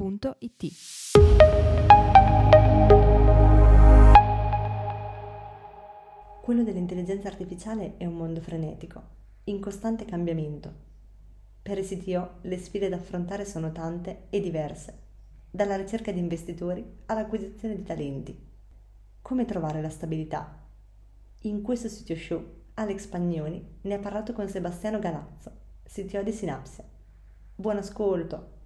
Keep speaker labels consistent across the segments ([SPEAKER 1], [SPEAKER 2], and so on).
[SPEAKER 1] www.it.
[SPEAKER 2] Quello dell'intelligenza artificiale è un mondo frenetico, in costante cambiamento. Per i CTO le sfide da affrontare sono tante e diverse, dalla ricerca di investitori all'acquisizione di talenti. Come trovare la stabilità? In questo sito show Alex Pagnoni ne ha parlato con Sebastiano Galazzo, CTO di Synapsia. Buon ascolto!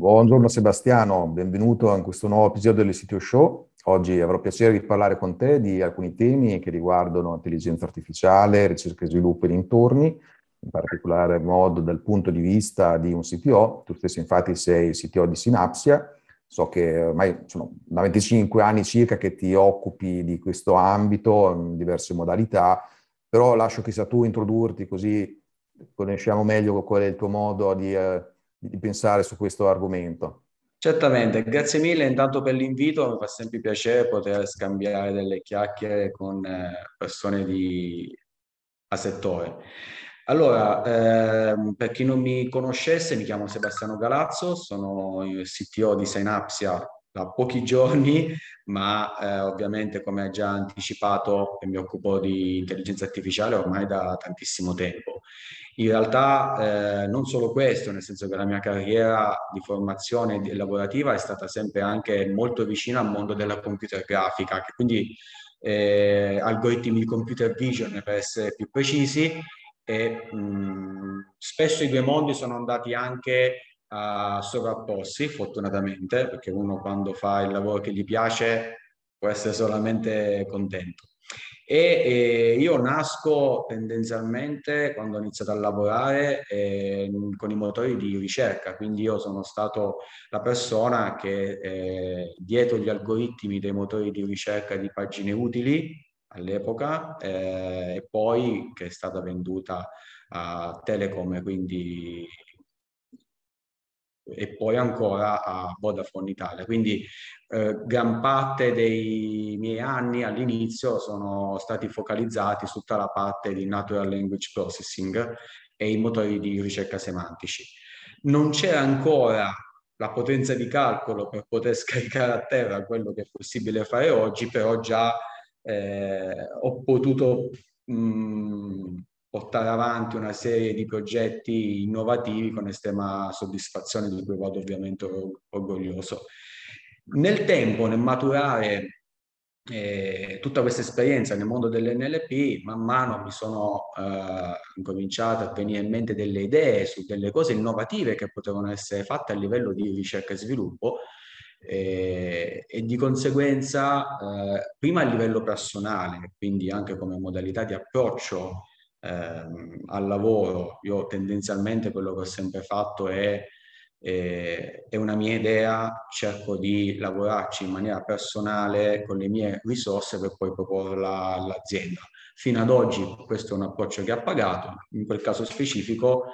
[SPEAKER 3] Buongiorno Sebastiano, benvenuto in questo nuovo episodio del Sitio Show. Oggi avrò piacere di parlare con te di alcuni temi che riguardano intelligenza artificiale, ricerca e sviluppo e dintorni, in particolare modo dal punto di vista di un CTO. Tu stesso infatti sei CTO di Synapsia, so che ormai sono da 25 anni circa che ti occupi di questo ambito in diverse modalità, però lascio che sia tu introdurti così conosciamo meglio qual è il tuo modo di... Eh, di pensare su questo argomento.
[SPEAKER 4] Certamente, grazie mille intanto per l'invito, mi fa sempre piacere poter scambiare delle chiacchiere con eh, persone di, a settore. Allora, eh, per chi non mi conoscesse, mi chiamo Sebastiano Galazzo, sono il CTO di Synapsia da pochi giorni, ma eh, ovviamente come già anticipato mi occupo di intelligenza artificiale ormai da tantissimo tempo. In realtà eh, non solo questo, nel senso che la mia carriera di formazione lavorativa è stata sempre anche molto vicina al mondo della computer grafica, che quindi eh, algoritmi di computer vision per essere più precisi e mh, spesso i due mondi sono andati anche a sovrapporsi, fortunatamente, perché uno quando fa il lavoro che gli piace può essere solamente contento. E, e io nasco tendenzialmente quando ho iniziato a lavorare eh, con i motori di ricerca, quindi io sono stato la persona che eh, dietro gli algoritmi dei motori di ricerca di pagine utili all'epoca eh, e poi che è stata venduta a Telecom, quindi e poi ancora a Vodafone Italia. Quindi eh, gran parte dei miei anni all'inizio sono stati focalizzati su tutta la parte di Natural Language Processing e i motori di ricerca semantici. Non c'era ancora la potenza di calcolo per poter scaricare a terra quello che è possibile fare oggi, però già eh, ho potuto mh, portare avanti una serie di progetti innovativi con estrema soddisfazione di cui vado ovviamente orgoglioso. Nel tempo, nel maturare eh, tutta questa esperienza nel mondo dell'NLP, man mano mi sono eh, incominciate a venire in mente delle idee su delle cose innovative che potevano essere fatte a livello di ricerca e sviluppo eh, e di conseguenza eh, prima a livello personale, quindi anche come modalità di approccio ehm, al lavoro, io tendenzialmente quello che ho sempre fatto è, è, è una mia idea, cerco di lavorarci in maniera personale con le mie risorse per poi proporla all'azienda. Fino ad oggi questo è un approccio che ha pagato, in quel caso specifico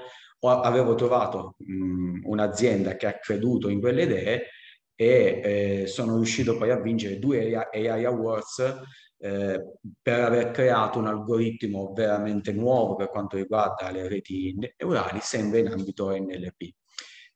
[SPEAKER 4] avevo trovato mh, un'azienda che ha creduto in quelle idee e eh, sono riuscito poi a vincere due AI Awards eh, per aver creato un algoritmo veramente nuovo per quanto riguarda le reti neurali, sempre in ambito NLP.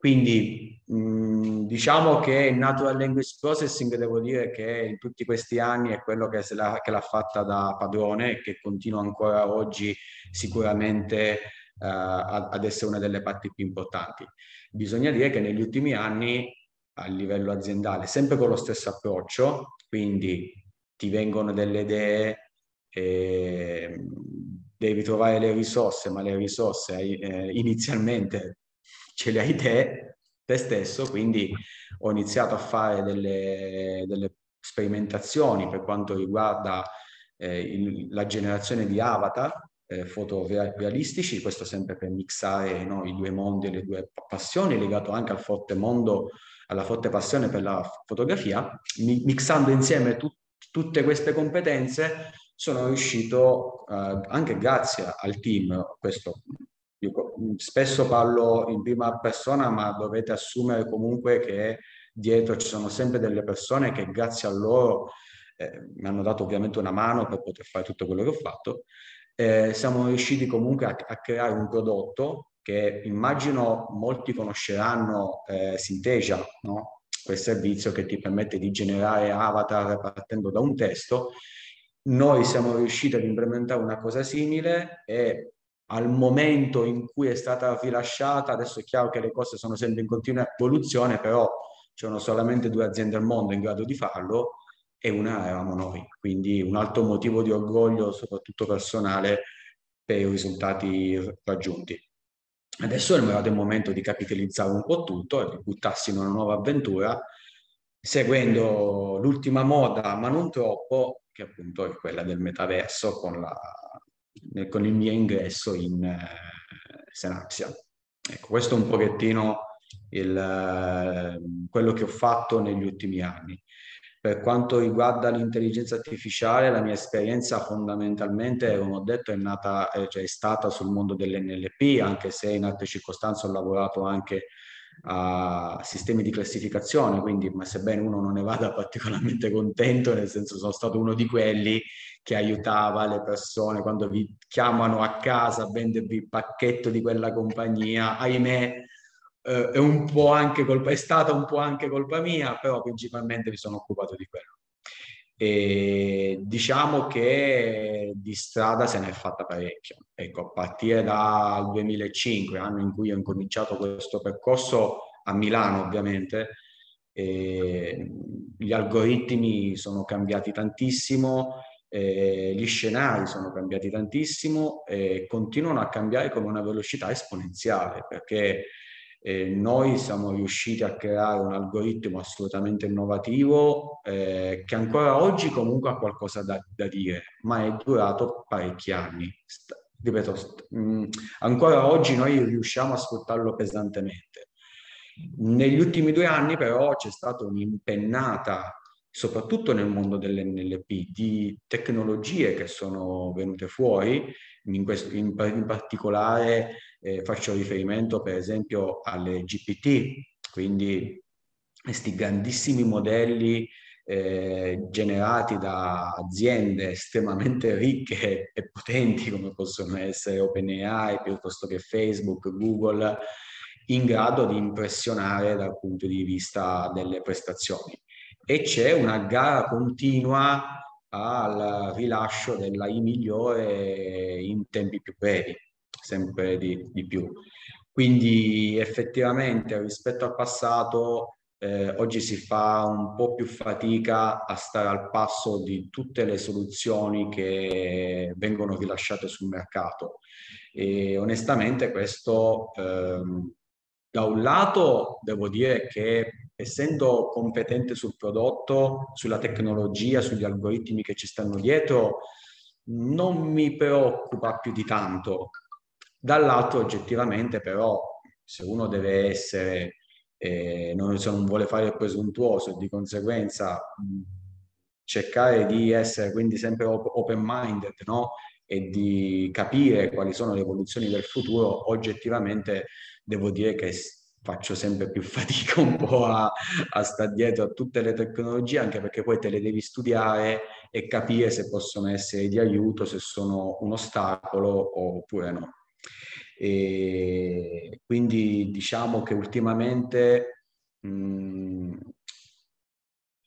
[SPEAKER 4] Quindi mh, diciamo che il Natural Language Processing devo dire che in tutti questi anni è quello che, l'ha, che l'ha fatta da padrone e che continua ancora oggi sicuramente uh, ad essere una delle parti più importanti. Bisogna dire che negli ultimi anni a livello aziendale, sempre con lo stesso approccio, quindi ti vengono delle idee, eh, devi trovare le risorse, ma le risorse eh, inizialmente ce le hai te, te stesso, quindi ho iniziato a fare delle, delle sperimentazioni per quanto riguarda eh, il, la generazione di avatar eh, fotorealistici, questo sempre per mixare no, i due mondi e le due passioni, legato anche al forte mondo, alla forte passione per la fotografia, mi, mixando insieme tu, tutte queste competenze sono riuscito eh, anche grazie al team, questo io spesso parlo in prima persona, ma dovete assumere comunque che dietro ci sono sempre delle persone che grazie a loro eh, mi hanno dato ovviamente una mano per poter fare tutto quello che ho fatto. Eh, siamo riusciti comunque a, a, creare un prodotto che immagino molti conosceranno, eh, Synthesia, no? Quel servizio che ti permette di generare avatar partendo da un testo. Noi siamo riusciti ad implementare una cosa simile e al momento in cui è stata rilasciata, adesso è chiaro che le cose sono sempre in continua evoluzione, però c'erano solamente due aziende al mondo in grado di farlo e una eravamo noi, quindi un altro motivo di orgoglio, soprattutto personale, per i risultati raggiunti. Adesso è arrivato il momento di capitalizzare un po' tutto e di buttarsi in una nuova avventura, seguendo l'ultima moda, ma non troppo, che appunto è quella del metaverso con la con il mio ingresso in eh, Senapsia. Ecco, questo è un pochettino il, eh, quello che ho fatto negli ultimi anni. Per quanto riguarda l'intelligenza artificiale, la mia esperienza fondamentalmente, come ho detto, è, nata, eh, cioè è stata sul mondo dell'NLP, anche se in altre circostanze ho lavorato anche a sistemi di classificazione, quindi ma sebbene uno non ne vada particolarmente contento, nel senso sono stato uno di quelli che aiutava le persone quando vi chiamano a casa a vendervi il pacchetto di quella compagnia, ahimè eh, è un po' anche colpa, è stata un po' anche colpa mia, però principalmente mi sono occupato di quello. E diciamo che di strada se ne è fatta parecchio. Ecco, a partire dal 2005, anno in cui ho incominciato questo percorso a Milano, ovviamente, gli algoritmi sono cambiati tantissimo, eh, gli scenari sono cambiati tantissimo e continuano a cambiare con una velocità esponenziale perché eh, noi siamo riusciti a creare un algoritmo assolutamente innovativo eh, che ancora oggi comunque ha qualcosa da, da dire, ma è durato parecchi anni. St- ripeto, st- mh, mm, ancora oggi noi riusciamo a sfruttarlo pesantemente. Negli ultimi due anni però c'è stata un'impennata soprattutto nel mondo dell'NLP, di tecnologie che sono venute fuori, in, questo, in, in particolare eh, faccio riferimento per esempio alle GPT, quindi questi grandissimi modelli eh, generati da aziende estremamente ricche e potenti come possono essere OpenAI piuttosto che Facebook, Google, in grado di impressionare dal punto di vista delle prestazioni. E c'è una gara continua al rilascio dell'AI migliore in tempi più brevi sempre di, di più. Quindi effettivamente rispetto al passato eh, oggi si fa un po' più fatica a stare al passo di tutte le soluzioni che vengono rilasciate sul mercato. E onestamente questo ehm, da un lato devo dire che essendo competente sul prodotto, sulla tecnologia, sugli algoritmi che ci stanno dietro, non mi preoccupa più di tanto Dall'altro oggettivamente però se uno deve essere, eh, non, se non vuole fare il presuntuoso e di conseguenza mh, cercare di essere quindi sempre open-minded no? e di capire quali sono le evoluzioni del futuro, oggettivamente devo dire che faccio sempre più fatica un po' a, a stare dietro a tutte le tecnologie, anche perché poi te le devi studiare e capire se possono essere di aiuto, se sono un ostacolo oppure no. E quindi diciamo che ultimamente mh,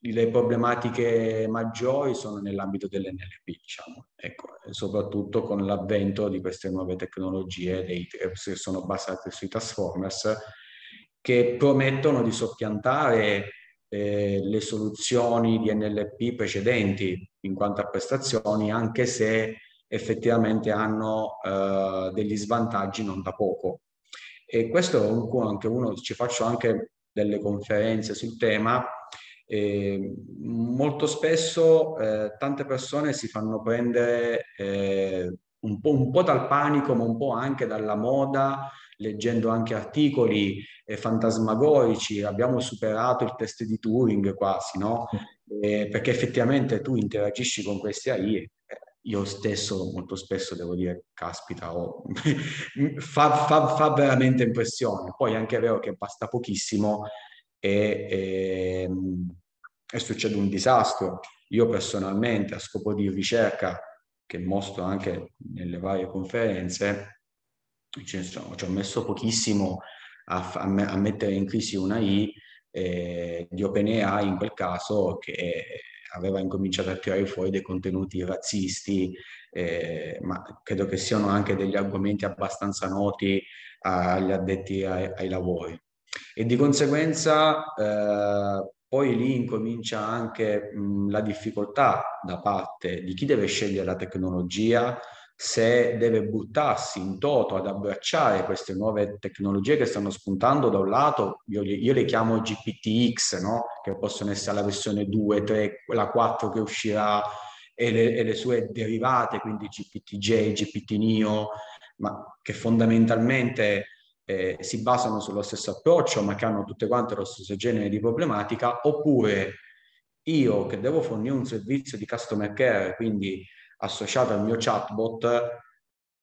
[SPEAKER 4] le problematiche maggiori sono nell'ambito dell'NLP, diciamo, ecco, soprattutto con l'avvento di queste nuove tecnologie dei, che sono basate sui transformers che promettono di soppiantare eh, le soluzioni di NLP precedenti in quanto a prestazioni, anche se effettivamente hanno eh, degli svantaggi non da poco. E questo è un, anche uno, ci faccio anche delle conferenze sul tema. E molto spesso eh, tante persone si fanno prendere eh, un po', un po', dal panico, ma un po' anche dalla moda, leggendo anche articoli eh, fantasmagorici, abbiamo superato il test di Turing quasi, no? Eh, perché effettivamente tu interagisci con questi AI e eh, io stesso molto spesso devo dire, caspita, oh, fa, fa, fa, veramente impressione. Poi è anche vero che basta pochissimo e, e, e succede un disastro. Io personalmente, a scopo di ricerca, che mostro anche nelle varie conferenze, ci, ci ho messo pochissimo a, a, a, mettere in crisi una I eh, di OpenAI in quel caso che aveva incominciato a tirare fuori dei contenuti razzisti, eh, ma credo che siano anche degli argomenti abbastanza noti agli addetti ai, ai lavori. E di conseguenza eh, poi lì incomincia anche mh, la difficoltà da parte di chi deve scegliere la tecnologia, se deve buttarsi in toto ad abbracciare queste nuove tecnologie che stanno spuntando da un lato, io, io le chiamo GPTX, no? che possono essere la versione 2, 3, la 4 che uscirà e le, e le sue derivate, quindi GPTJ, GPT-NIO, ma che fondamentalmente eh, si basano sullo stesso approccio ma che hanno tutte quante lo stesso genere di problematica, oppure io che devo fornire un servizio di customer care, quindi associato al mio chatbot,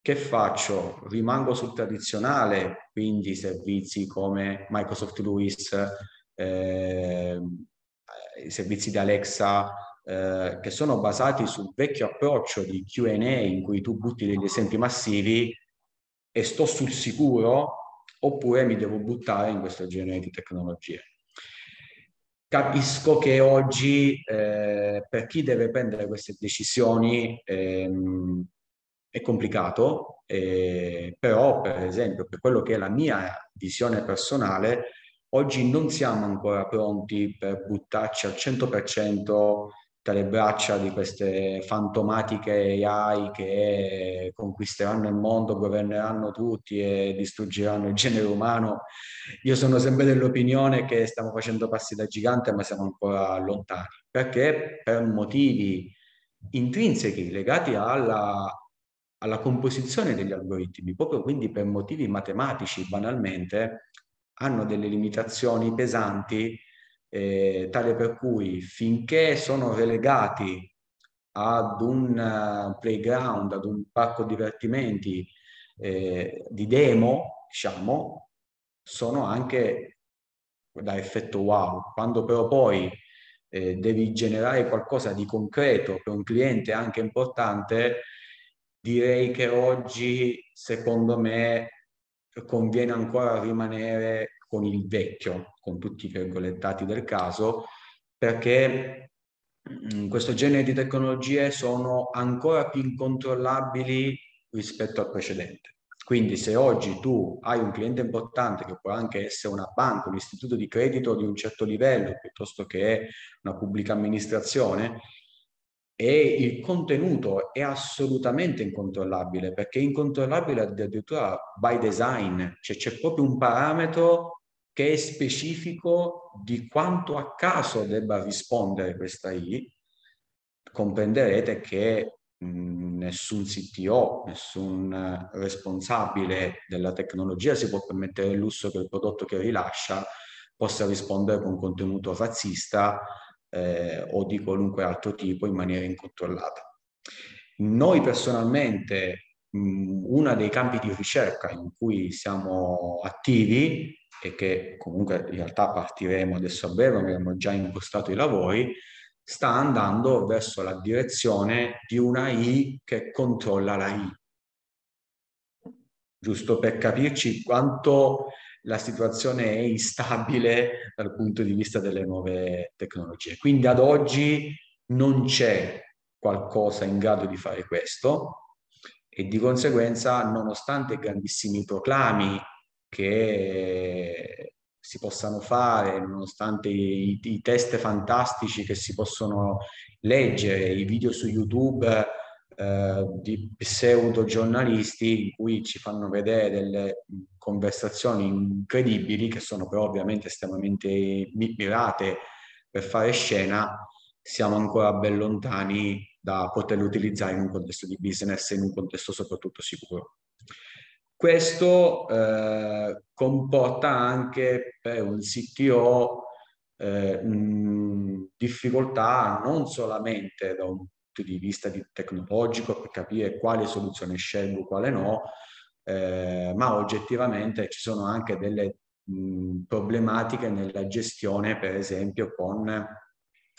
[SPEAKER 4] che faccio? Rimango sul tradizionale, quindi servizi come Microsoft Lewis, eh, i servizi di Alexa, eh, che sono basati sul vecchio approccio di QA in cui tu butti degli esempi massivi e sto sul sicuro oppure mi devo buttare in questo genere di tecnologie. Capisco che oggi eh, per chi deve prendere queste decisioni ehm, è complicato, eh, però per esempio per quello che è la mia visione personale, oggi non siamo ancora pronti per buttarci al 100% tra le braccia di queste fantomatiche AI che conquisteranno il mondo, governeranno tutti e distruggeranno il genere umano. Io sono sempre dell'opinione che stiamo facendo passi da gigante, ma siamo ancora lontani, perché per motivi intrinseci legati alla, alla composizione degli algoritmi, proprio quindi per motivi matematici banalmente, hanno delle limitazioni pesanti eh, tale per cui finché sono relegati ad un uh, playground, ad un parco divertimenti eh, di demo, diciamo, sono anche da effetto wow. Quando però poi eh, devi generare qualcosa di concreto per un cliente anche importante, direi che oggi, secondo me, conviene ancora rimanere con il vecchio, con tutti i virgolettati del caso, perché mm, questo genere di tecnologie sono ancora più incontrollabili rispetto al precedente. Quindi se oggi tu hai un cliente importante che può anche essere una banca, un istituto di credito di un certo livello, piuttosto che una pubblica amministrazione, e il contenuto è assolutamente incontrollabile, perché è incontrollabile addirittura by design, cioè c'è proprio un parametro che è specifico di quanto a caso debba rispondere questa I, comprenderete che nessun CTO, nessun responsabile della tecnologia si può permettere il lusso che il prodotto che rilascia possa rispondere con contenuto razzista eh, o di qualunque altro tipo in maniera incontrollata. Noi personalmente, mh, uno dei campi di ricerca in cui siamo attivi e che comunque in realtà partiremo adesso a breve, abbiamo già impostato i lavori, sta andando verso la direzione di una I che controlla la I. Giusto per capirci quanto la situazione è instabile dal punto di vista delle nuove tecnologie. Quindi ad oggi non c'è qualcosa in grado di fare questo e di conseguenza, nonostante grandissimi proclami che si possano fare, nonostante i, i, test fantastici che si possono leggere, i video su YouTube eh, di pseudo giornalisti in cui ci fanno vedere delle conversazioni incredibili che sono però ovviamente estremamente mirate per fare scena, siamo ancora ben lontani da poterlo utilizzare in un contesto di business e in un contesto soprattutto sicuro. Questo eh, comporta anche per un CTO eh, mh, difficoltà non solamente da un punto di vista di tecnologico per capire quale soluzione scelgo, quale no, eh, ma oggettivamente ci sono anche delle mh, problematiche nella gestione, per esempio, con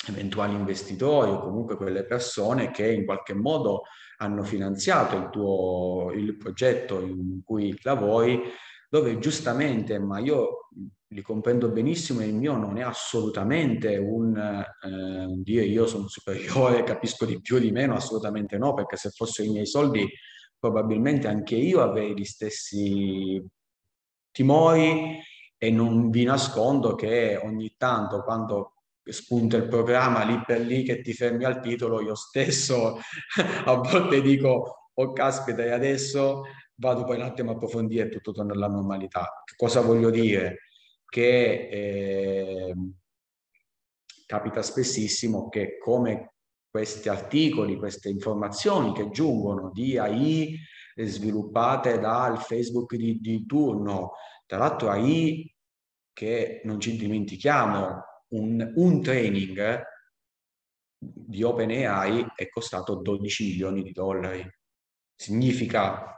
[SPEAKER 4] eventuali investitori o comunque quelle persone che in qualche modo hanno finanziato il tuo il progetto in cui lavori, dove giustamente, ma io li comprendo benissimo, il mio non è assolutamente un eh, dire io sono superiore, capisco di più di meno, assolutamente no, perché se fossero i miei soldi probabilmente anche io avrei gli stessi timori e non vi nascondo che ogni tanto quando spunta il programma lì per lì che ti fermi al titolo, io stesso a volte dico, oh caspita, e adesso vado poi un attimo a approfondire e tutto torna alla normalità. Cosa voglio dire? Che eh, capita spessissimo che come questi articoli, queste informazioni che giungono di AI sviluppate dal Facebook di, di turno, tra l'altro AI che non ci dimentichiamo un, un training di OpenAI è costato 12 milioni di dollari. Significa,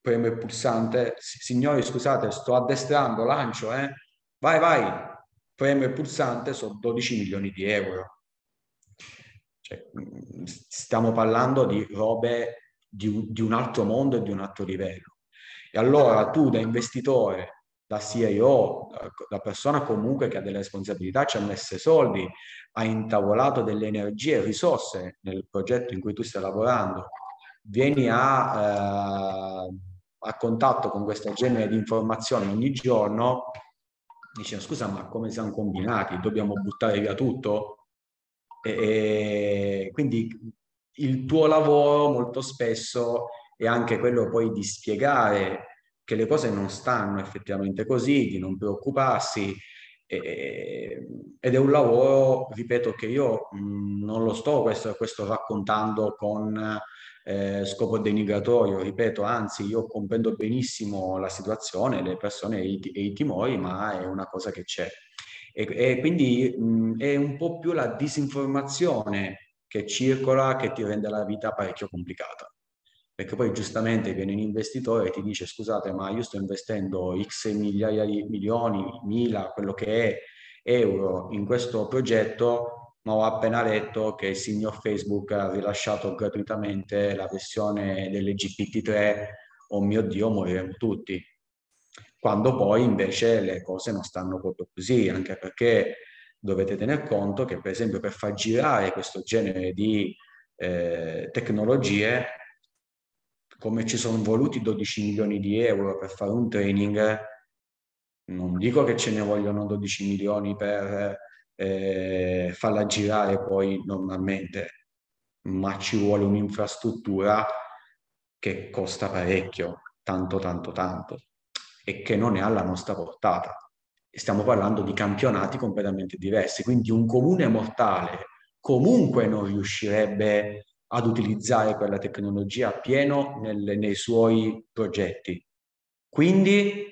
[SPEAKER 4] premo il pulsante, signori scusate, sto addestrando, lancio, eh? Vai, vai, premo il pulsante, sono 12 milioni di euro. Cioè, stiamo parlando di robe di di un altro mondo e di un altro livello. E allora tu da investitore da CIO, la persona comunque che ha delle responsabilità, ci ha messo soldi, ha intavolato delle energie e risorse nel progetto in cui tu stai lavorando, vieni a, eh, a contatto con questo genere di informazioni ogni giorno, dici scusa ma come siamo combinati? Dobbiamo buttare via tutto? E, e quindi il tuo lavoro molto spesso è anche quello poi di spiegare che le cose non stanno effettivamente così, di non preoccuparsi. Ed è un lavoro, ripeto, che io non lo sto questo, questo raccontando con eh, scopo denigratorio, ripeto, anzi io comprendo benissimo la situazione, le persone e i, e i timori, ma è una cosa che c'è. E, e quindi mh, è un po' più la disinformazione che circola che ti rende la vita parecchio complicata perché poi giustamente viene un investitore e ti dice scusate ma io sto investendo x migliaia di milioni, mila, quello che è euro in questo progetto, ma ho appena letto che il signor Facebook ha rilasciato gratuitamente la versione dell'GPT3, oh mio Dio, moriremo tutti. Quando poi invece le cose non stanno proprio così, anche perché dovete tener conto che per esempio per far girare questo genere di eh, tecnologie come ci sono voluti 12 milioni di euro per fare un training, non dico che ce ne vogliono 12 milioni per eh, farla girare poi normalmente, ma ci vuole un'infrastruttura che costa parecchio, tanto, tanto, tanto, e che non è alla nostra portata. stiamo parlando di campionati completamente diversi, quindi un comune mortale comunque non riuscirebbe ad utilizzare quella tecnologia appieno nel, nei suoi progetti. Quindi,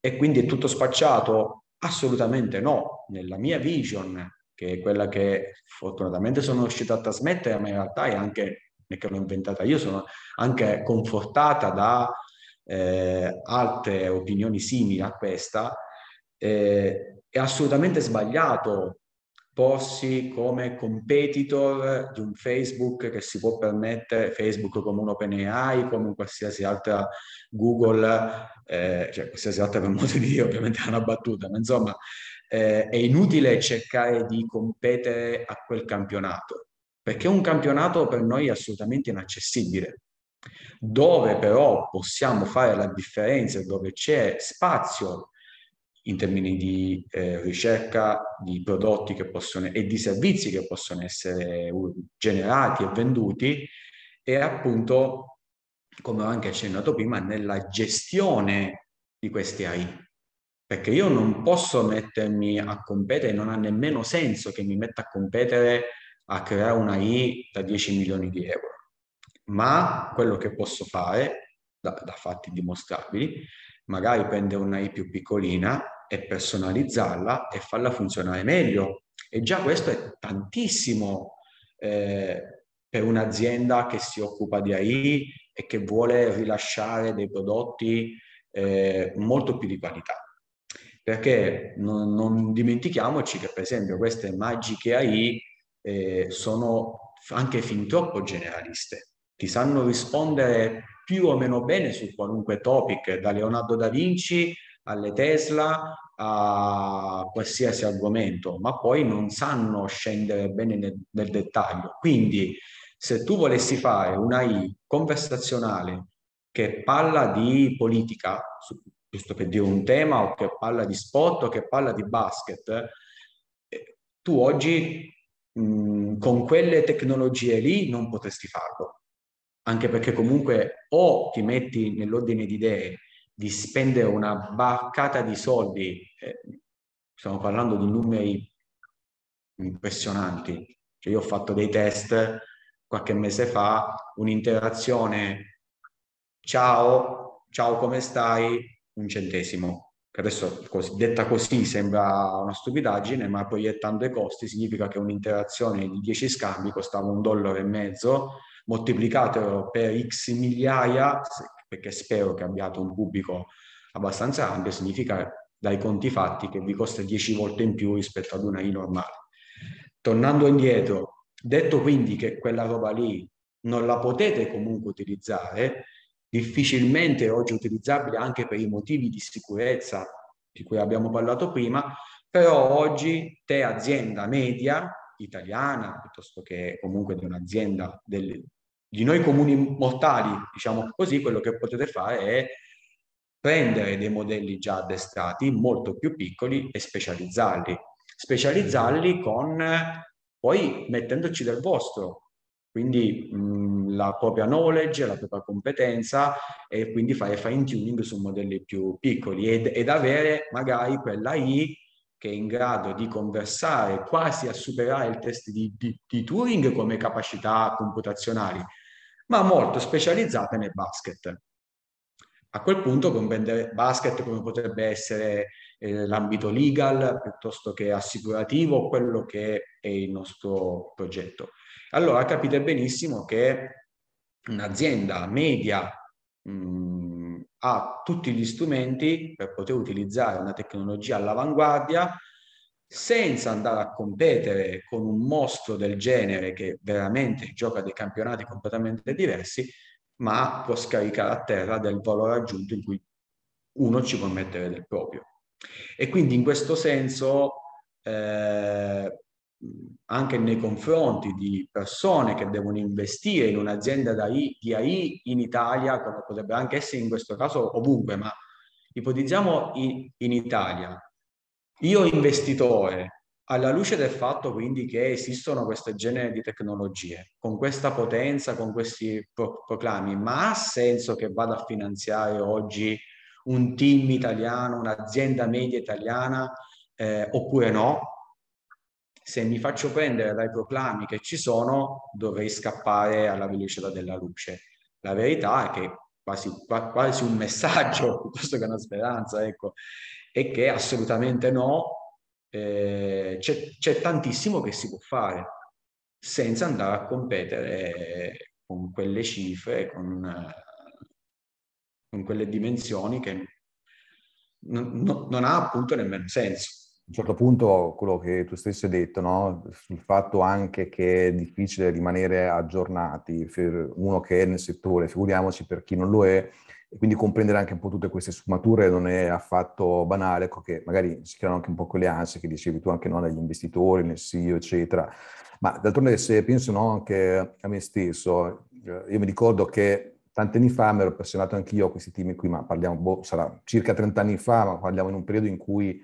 [SPEAKER 4] e quindi è tutto spacciato? Assolutamente no. Nella mia vision, che è quella che fortunatamente sono riuscito a trasmettere, ma in realtà è anche, che l'ho inventata io, sono anche confortata da eh, altre opinioni simili a questa, eh, è assolutamente sbagliato porsi come competitor di un Facebook che si può permettere, Facebook come un OpenAI, come qualsiasi altra Google, eh, cioè qualsiasi altra per modo di dire, ovviamente è una battuta, ma insomma eh, è inutile cercare di competere a quel campionato, perché un campionato per noi è assolutamente inaccessibile. Dove però possiamo fare la differenza, dove c'è spazio in termini di eh, ricerca di prodotti che possono, e di servizi che possono essere generati e venduti e appunto, come ho anche accennato prima, nella gestione di questi AI. Perché io non posso mettermi a competere, non ha nemmeno senso che mi metta a competere a creare una I da 10 milioni di euro, ma quello che posso fare, da, da fatti dimostrabili, magari prendere una I più piccolina e personalizzarla e farla funzionare meglio. E già questo è tantissimo eh, per un'azienda che si occupa di AI e che vuole rilasciare dei prodotti eh, molto più di qualità. Perché non, non, dimentichiamoci che, per esempio, queste magiche AI eh, sono anche fin troppo generaliste. Ti sanno rispondere più o meno bene su qualunque topic, da Leonardo da Vinci alle Tesla a qualsiasi argomento, ma poi non sanno scendere bene nel, nel dettaglio. Quindi, se tu volessi fare una I conversazionale che parla di politica, giusto per dire un tema, o che parla di sport, o che parla di basket, eh, tu oggi mh, con quelle tecnologie lì non potresti farlo. Anche perché comunque o ti metti nell'ordine di idee di spendere una barcata di soldi, eh, stiamo parlando di numeri impressionanti. Cioè io ho fatto dei test qualche mese fa, un'interazione ciao, ciao come stai, un centesimo. Che adesso così, detta così sembra una stupidaggine, ma proiettando i costi significa che un'interazione di 10 scambi costava un dollaro e mezzo, moltiplicatelo per x migliaia, perché spero che abbiate un pubblico abbastanza ampio, significa dai conti fatti che vi costa 10 volte in più rispetto ad una I normale. Tornando indietro, detto quindi che quella roba lì non la potete comunque utilizzare, difficilmente oggi utilizzabile anche per i motivi di sicurezza di cui abbiamo parlato prima, però oggi te azienda media italiana, piuttosto che comunque di un'azienda del, di noi comuni mortali, diciamo così, quello che potete fare è prendere dei modelli già addestrati molto più piccoli e specializzarli. Specializzarli con poi mettendoci del vostro, quindi mh, la propria knowledge, la propria competenza e quindi fare fine tuning su modelli più piccoli ed, ed avere magari quella I che è in grado di conversare quasi a superare il test di, di, di Turing come capacità computazionali, ma molto specializzate nel basket. A quel punto comprendere basket come potrebbe essere eh, l'ambito legal piuttosto che assicurativo, quello che è il nostro progetto allora capite benissimo che un'azienda media mh, ha tutti gli strumenti per poter utilizzare una tecnologia all'avanguardia senza andare a competere con un mostro del genere che veramente gioca dei campionati completamente diversi, ma può scaricare a terra del valore aggiunto in cui uno ci può mettere del proprio. E quindi in questo senso eh, anche nei confronti di persone che devono investire in un'azienda di AI in Italia, come potrebbe anche essere in questo caso ovunque, ma ipotizziamo in, in Italia. Io investitore, alla luce del fatto quindi che esistono queste genere di tecnologie, con questa potenza, con questi pro- proclami, ma ha senso che vada a finanziare oggi un team italiano, un'azienda media italiana, eh, oppure no? Se mi faccio prendere dai proclami che ci sono, dovrei scappare alla velocità della luce. La verità è che quasi, quasi un messaggio piuttosto che una speranza, ecco, è che assolutamente no, eh, c'è, c'è tantissimo che si può fare senza andare a competere con quelle cifre, con, con quelle dimensioni che non, non ha appunto nemmeno senso
[SPEAKER 3] un certo punto quello che tu stesso hai detto, no? sul fatto anche che è difficile rimanere aggiornati per uno che è nel settore, figuriamoci per chi non lo è, e quindi comprendere anche un po' tutte queste sfumature non è affatto banale, ecco che magari si creano anche un po' quelle ansie che dicevi tu anche no, dagli investitori, nel CEO, eccetera. Ma d'altronde se penso no, anche a me stesso, eh, io mi ricordo che tanti anni fa mi ero appassionato anch'io a questi temi qui, ma parliamo, boh, sarà circa 30 anni fa, ma parliamo in un periodo in cui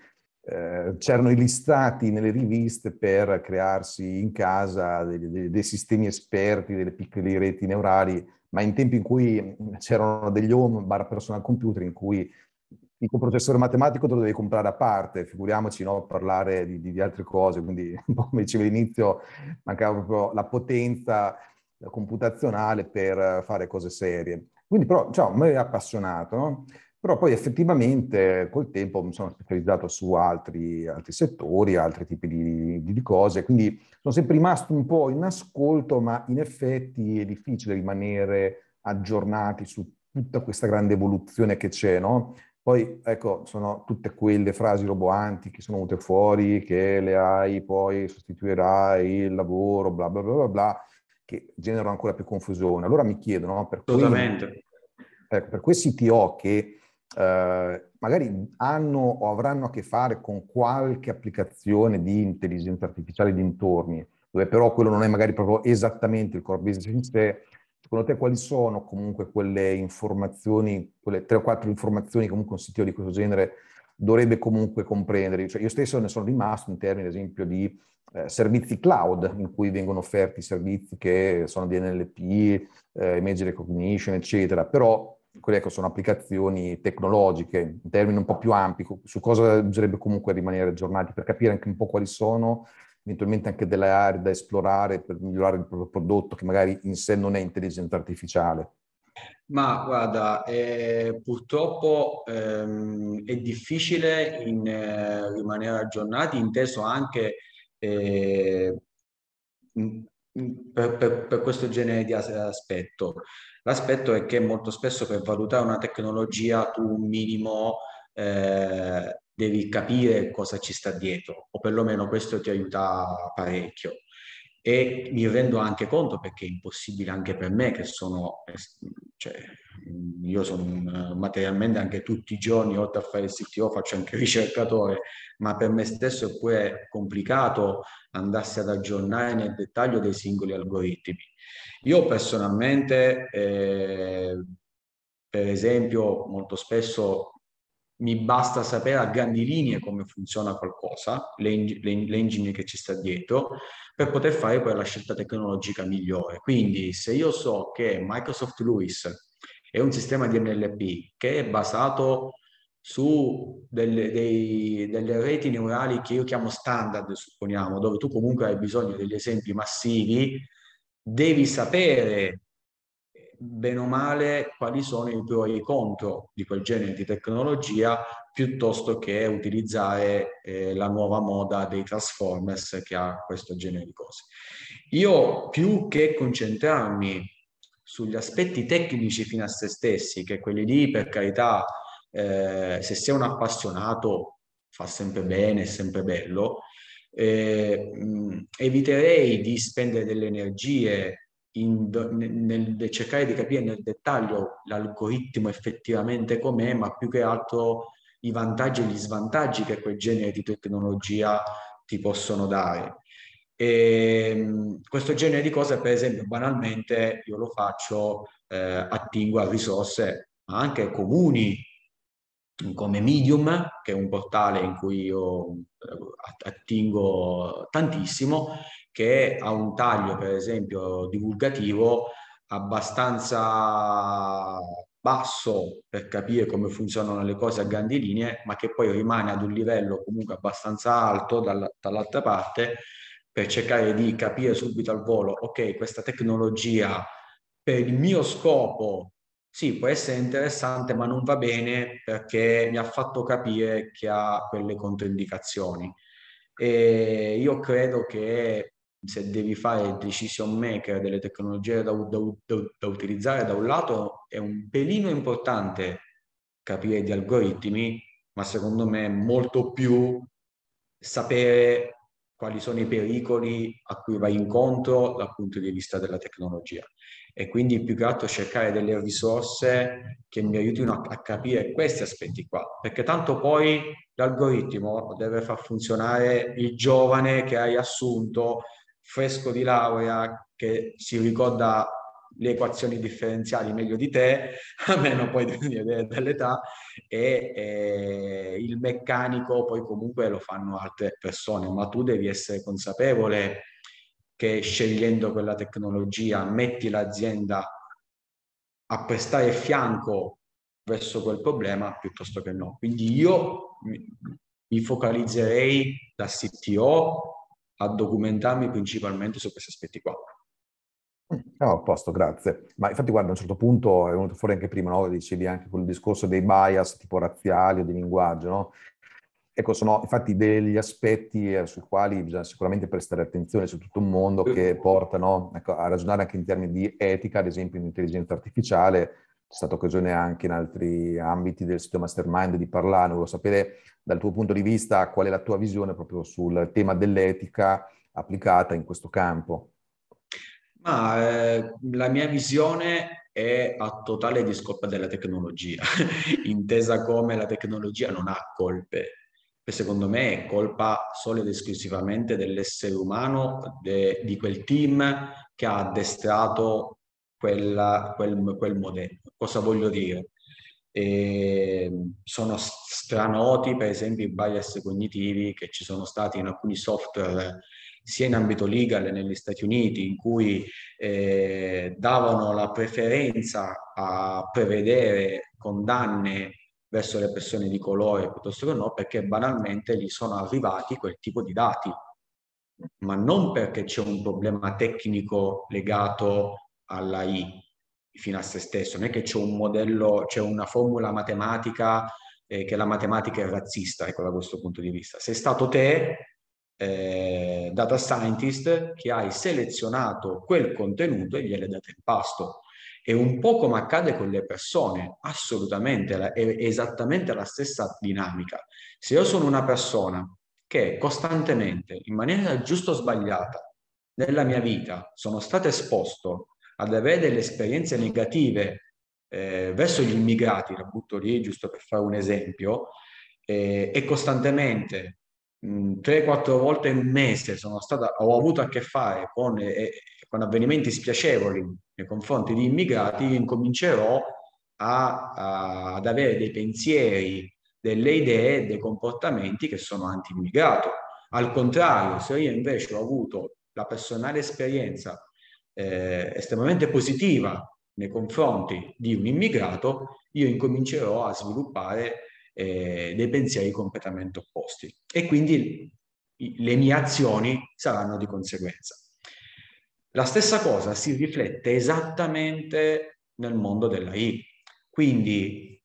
[SPEAKER 3] eh, c'erano i listati nelle riviste per crearsi in casa dei, dei, dei, sistemi esperti, delle piccole reti neurali, ma in tempi in cui c'erano degli home bar personal computer in cui il processore matematico te lo devi comprare a parte, figuriamoci no, parlare di, di, di, altre cose, quindi come dicevo all'inizio mancava proprio la potenza computazionale per fare cose serie. Quindi però, cioè, mi è appassionato, no? Però poi effettivamente col tempo mi sono specializzato su altri, altri settori, altri tipi di, di, cose, quindi sono sempre rimasto un po' in ascolto, ma in effetti è difficile rimanere aggiornati su tutta questa grande evoluzione che c'è, no? Poi, ecco, sono tutte quelle frasi roboanti che sono venute fuori, che le AI poi sostituirai il lavoro, bla bla bla bla bla, che generano ancora più confusione. Allora mi chiedono, no, per, quei, ecco, per quei CTO che eh, magari hanno o avranno a che fare con qualche applicazione di intelligenza artificiale dintorni, dove però quello non è magari proprio esattamente il core business in sé, secondo te quali sono comunque quelle informazioni, quelle tre o quattro informazioni comunque un sito di questo genere dovrebbe comunque comprendere? Cioè io stesso ne sono rimasto in termini, ad esempio, di eh, servizi cloud, in cui vengono offerti servizi che sono di NLP, eh, image recognition, eccetera, però quelle ecco, sono applicazioni tecnologiche in termini un po' più ampi, su cosa bisognerebbe comunque rimanere aggiornati per capire anche un po' quali sono eventualmente anche delle aree da esplorare per migliorare il proprio prodotto che magari in sé non è intelligenza artificiale?
[SPEAKER 4] Ma guarda, eh, purtroppo ehm, è difficile in, eh, rimanere aggiornati, inteso anche eh, per, per, per, questo genere di aspetto. L'aspetto è che molto spesso per valutare una tecnologia tu un minimo eh, devi capire cosa ci sta dietro, o perlomeno questo ti aiuta parecchio. E mi rendo anche conto, perché è impossibile anche per me, che sono, cioè, io sono materialmente anche tutti i giorni, oltre a fare il CTO, faccio anche ricercatore, ma per me stesso è pure complicato andarsi ad aggiornare nel dettaglio dei singoli algoritmi. Io personalmente, eh, per esempio, molto spesso mi basta sapere a grandi linee come funziona qualcosa, l'engine che ci sta dietro, per poter fare poi la scelta tecnologica migliore. Quindi se io so che Microsoft Lewis è un sistema di NLP che è basato su delle, dei, delle reti neurali che io chiamo standard, supponiamo, dove tu comunque hai bisogno degli esempi massivi, devi sapere bene o male quali sono i pro e i contro di quel genere di tecnologia piuttosto che utilizzare eh, la nuova moda dei Transformers che ha questo genere di cose. Io più che concentrarmi sugli aspetti tecnici fino a se stessi, che quelli lì per carità, eh, se sei un appassionato fa sempre bene, è sempre bello, eh, mh, eviterei di spendere delle energie in, nel, nel cercare di capire nel dettaglio l'algoritmo effettivamente com'è, ma più che altro i vantaggi e gli svantaggi che quel genere di tecnologia ti possono dare. E, ehm, questo genere di cose, per esempio, banalmente io lo faccio, eh, attingo a risorse anche comuni come Medium, che è un portale in cui io eh, attingo tantissimo, che ha un taglio, per esempio, divulgativo abbastanza basso per capire come funzionano le cose a grandi linee, ma che poi rimane ad un livello comunque abbastanza alto dall- dall'altra parte per cercare di capire subito al volo, ok, questa tecnologia per il mio scopo sì, può essere interessante, ma non va bene perché mi ha fatto capire che ha quelle controindicazioni. E io credo che se devi fare il decision maker delle tecnologie da, da, da, da, utilizzare da un lato è un pelino importante capire gli algoritmi, ma secondo me molto più sapere quali sono i pericoli a cui vai incontro dal punto di vista della tecnologia. E quindi più che altro cercare delle risorse che mi aiutino a, a capire questi aspetti qua, perché tanto poi l'algoritmo deve far funzionare il giovane che hai assunto fresco di laurea che si ricorda le equazioni differenziali meglio di te, a meno poi dell'età, e eh, il meccanico poi comunque lo fanno altre persone, ma tu devi essere consapevole che scegliendo quella tecnologia metti l'azienda a prestare fianco verso quel problema piuttosto che no. Quindi io mi, focalizzerei da CTO a documentarmi principalmente su questi aspetti qua.
[SPEAKER 3] No, a posto, grazie. Ma infatti, guarda, a un certo punto è venuto fuori anche prima, no? Dicevi anche quel discorso dei bias tipo razziali o di linguaggio, no? Ecco, sono infatti degli aspetti eh, sui quali bisogna sicuramente prestare attenzione su tutto un mondo che portano ecco, a ragionare anche in termini di etica, ad esempio in intelligenza artificiale. C'è stata occasione anche in altri ambiti del sito mastermind di parlare. Volevo sapere dal tuo punto di vista qual è la tua visione proprio sul tema dell'etica applicata in questo campo.
[SPEAKER 4] Ma eh, la mia visione è a totale discolpa della tecnologia, intesa come la tecnologia non ha colpe secondo me è colpa solo ed esclusivamente dell'essere umano, de, di quel team che ha addestrato quella, quel, quel modello. Cosa voglio dire? E sono stranoti, per esempio, i bias cognitivi che ci sono stati in alcuni software sia in ambito legal negli Stati Uniti, in cui eh, davano la preferenza a prevedere condanne verso le persone di colore piuttosto che no, perché banalmente gli sono arrivati quel tipo di dati, ma non perché c'è un problema tecnico legato alla I fino a se stesso, non è che c'è un modello, c'è una formula matematica eh, che la matematica è razzista, ecco da questo punto di vista. Sei stato te, eh, data scientist, che hai selezionato quel contenuto e gliel'hai dato in pasto. È un po' come accade con le persone, assolutamente, è esattamente la stessa dinamica. Se io sono una persona che costantemente, in maniera giusto o sbagliata, nella mia vita sono stato esposto ad avere delle esperienze negative eh, verso gli immigrati, la butto lì giusto per fare un esempio, eh, e costantemente 3-4 volte in un mese sono stata, ho avuto a che fare con, eh, con avvenimenti spiacevoli nei confronti di immigrati, incomincerò a, a, ad avere dei pensieri, delle idee, dei comportamenti che sono anti-immigrato. Al contrario, se io invece ho avuto la personale esperienza eh, estremamente positiva nei confronti di un immigrato, io incomincerò a sviluppare eh, dei pensieri completamente opposti e quindi le mie azioni saranno di conseguenza. La stessa cosa si riflette esattamente nel mondo della I. Quindi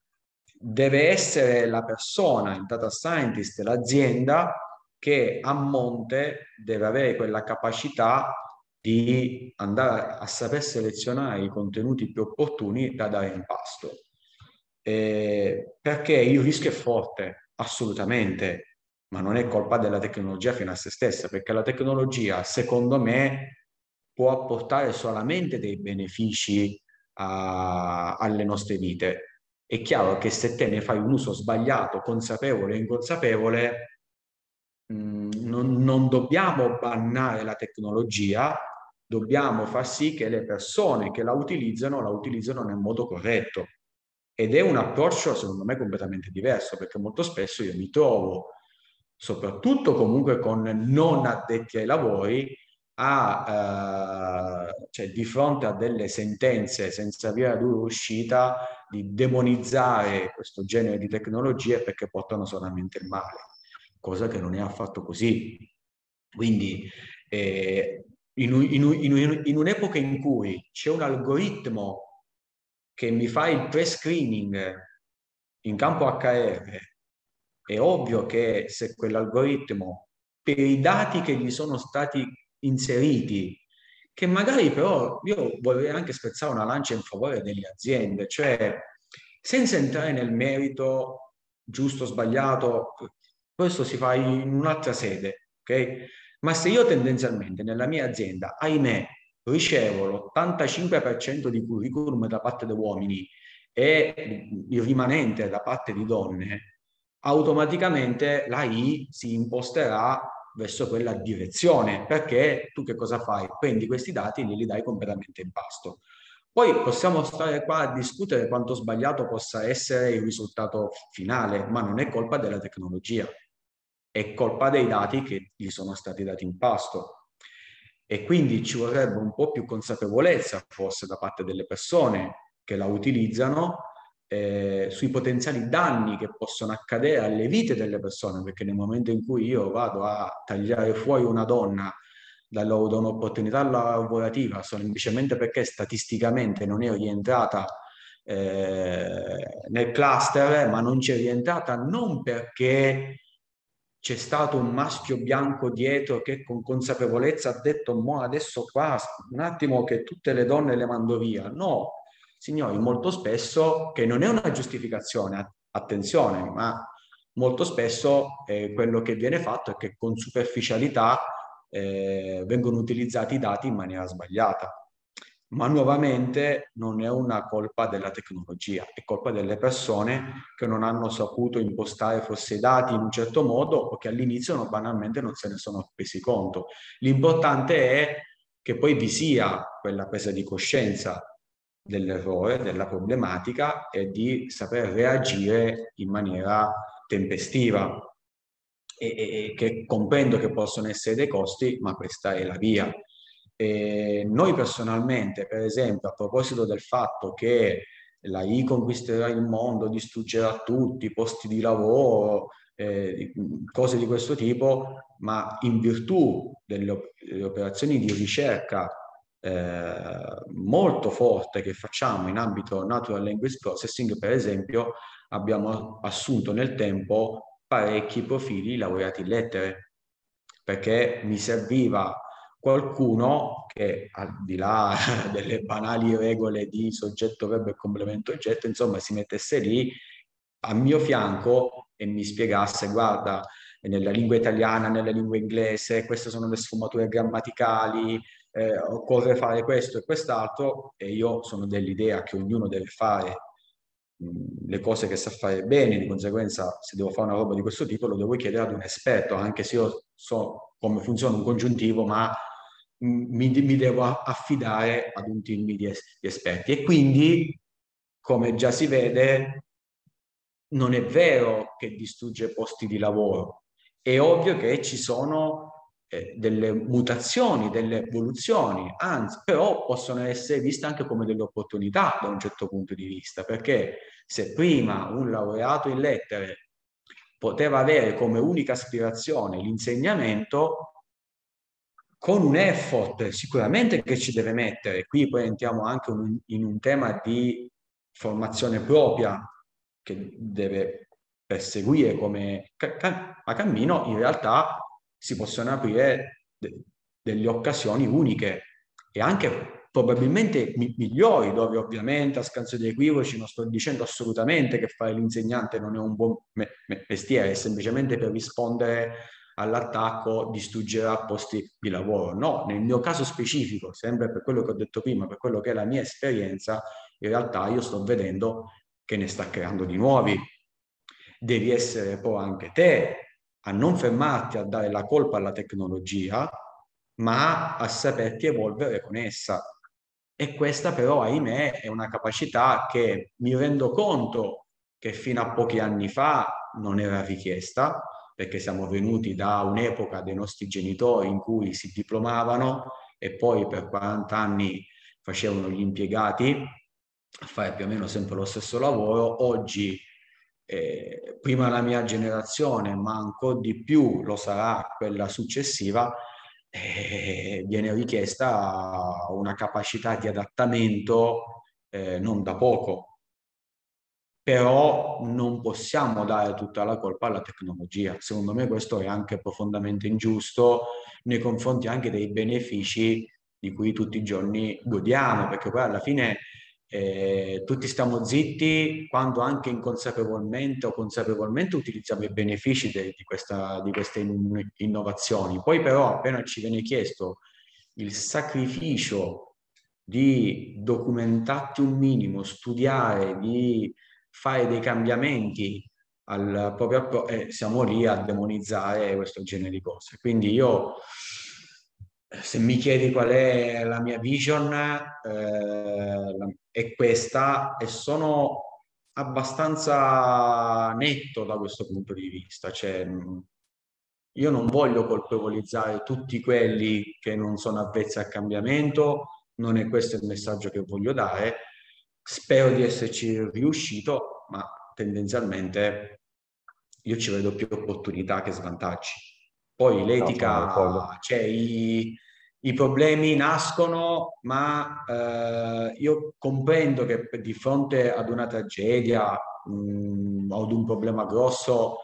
[SPEAKER 4] deve essere la persona, il data scientist, l'azienda che a monte deve avere quella capacità di andare a saper selezionare i contenuti più opportuni da dare in pasto. Eh, perché il rischio è forte, assolutamente, ma non è colpa della tecnologia fino a se stessa, perché la tecnologia, secondo me, può apportare solamente dei benefici a, alle nostre vite. È chiaro che se te ne fai un uso sbagliato, consapevole o inconsapevole, mh, mm, non, non dobbiamo bannare la tecnologia, dobbiamo far sì che le persone che la utilizzano la utilizzano nel modo corretto ed è un approccio, secondo me, completamente diverso, perché molto spesso io mi trovo, soprattutto comunque con non addetti ai lavori, a, eh, cioè, di fronte a delle sentenze senza via d'uscita di demonizzare questo genere di tecnologie perché portano solamente il male, cosa che non è affatto così. Quindi eh, in, in, in, in un'epoca in cui c'è un algoritmo che mi fa il pre-screening in campo HR, è ovvio che se quell'algoritmo, per i dati che gli sono stati inseriti, che magari però io vorrei anche spezzare una lancia in favore delle aziende, cioè senza entrare nel merito giusto o sbagliato, questo si fa in un'altra sede, ok? Ma se io tendenzialmente nella mia azienda, ahimè, ricevo l'85% di curriculum da parte di uomini e il rimanente da parte di donne, automaticamente la I si imposterà verso quella direzione, perché tu che cosa fai? Prendi questi dati e li dai completamente in pasto. Poi possiamo stare qua a discutere quanto sbagliato possa essere il risultato finale, ma non è colpa della tecnologia, è colpa dei dati che gli sono stati dati in pasto e quindi ci vorrebbe un po' più consapevolezza forse da parte delle persone che la utilizzano eh, sui potenziali danni che possono accadere alle vite delle persone, perché nel momento in cui io vado a tagliare fuori una donna da, un'opportunità lavorativa semplicemente perché statisticamente non è rientrata eh, nel cluster, ma non c'è rientrata non perché c'è stato un maschio bianco dietro che con consapevolezza ha detto mo adesso qua un attimo che tutte le donne le mando via. No, signori, molto spesso, che non è una giustificazione, attenzione, ma molto spesso eh, quello che viene fatto è che con superficialità eh, vengono utilizzati i dati in maniera sbagliata. Ma nuovamente non è una colpa della tecnologia, è colpa delle persone che non hanno saputo impostare forse i dati in un certo modo o che all'inizio non, banalmente non se ne sono presi conto. L'importante è che poi vi sia quella presa di coscienza dell'errore, della problematica e di saper reagire in maniera tempestiva e, e, che comprendo che possono essere dei costi, ma questa è la via. E noi personalmente, per esempio, a proposito del fatto che la I conquisterà il mondo, distruggerà tutti, posti di lavoro, eh, cose di questo tipo, ma in virtù delle, delle operazioni di ricerca eh, molto forte che facciamo in ambito natural language processing, per esempio, abbiamo assunto nel tempo parecchi profili laureati in lettere, perché mi serviva qualcuno che al di là delle banali regole di soggetto, verbo e complemento oggetto, insomma, si mettesse lì a mio fianco e mi spiegasse, guarda, nella lingua italiana, nella lingua inglese, queste sono le sfumature grammaticali, eh, occorre fare questo e quest'altro e io sono dell'idea che ognuno deve fare le cose che sa fare bene, di conseguenza se devo fare una roba di questo tipo lo devo chiedere ad un esperto, anche se io so come funziona un congiuntivo, ma mi, mi, devo affidare ad un team di, es- di esperti. E quindi, come già si vede, non è vero che distrugge posti di lavoro. È ovvio che ci sono eh, delle mutazioni, delle evoluzioni, anzi, però possono essere viste anche come delle opportunità da un certo punto di vista, perché se prima un laureato in lettere poteva avere come unica aspirazione l'insegnamento, con un effort sicuramente che ci deve mettere, qui poi entriamo anche un, in un tema di formazione propria che deve perseguire come a cammino, in realtà si possono aprire de- delle occasioni uniche e anche probabilmente mi- migliori, dove ovviamente a scanso di equivoci non sto dicendo assolutamente che fare l'insegnante non è un buon me- me- mestiere, è semplicemente per rispondere all'attacco distruggerà posti di lavoro. No, nel mio caso specifico, sempre per quello che ho detto prima, per quello che è la mia esperienza, in realtà io sto vedendo che ne sta creando di nuovi. Devi essere poi anche te a non fermarti a dare la colpa alla tecnologia, ma a saperti evolvere con essa. E questa però, ahimè, è una capacità che mi rendo conto che fino a pochi anni fa non era richiesta, perché siamo venuti da un'epoca dei nostri genitori in cui si diplomavano e poi per 40 anni facevano gli impiegati a fare più o meno sempre lo stesso lavoro. Oggi eh, prima la mia generazione, ma ancora di più lo sarà quella successiva, eh, viene richiesta una capacità di adattamento eh, non da poco. Però non possiamo dare tutta la colpa alla tecnologia. Secondo me questo è anche profondamente ingiusto nei confronti anche dei benefici di cui tutti i giorni godiamo, perché poi alla fine eh, tutti stiamo zitti quando anche inconsapevolmente o consapevolmente utilizziamo i benefici de, di, questa, di queste in, innovazioni. Poi però appena ci viene chiesto il sacrificio di documentarti un minimo, studiare, di fare dei cambiamenti al proprio eh, siamo lì a demonizzare questo genere di cose. Quindi io se mi chiedi qual è la mia vision, eh, è questa e sono abbastanza netto da questo punto di vista. Cioè, io non voglio colpevolizzare tutti quelli che non sono avvezzi al cambiamento, non è questo il messaggio che voglio dare, spero di esserci riuscito, ma tendenzialmente io ci vedo più opportunità che svantaggi. Poi l'etica, no, cioè i, i, problemi nascono, ma eh, io comprendo che di fronte ad una tragedia mh, o ad un problema grosso,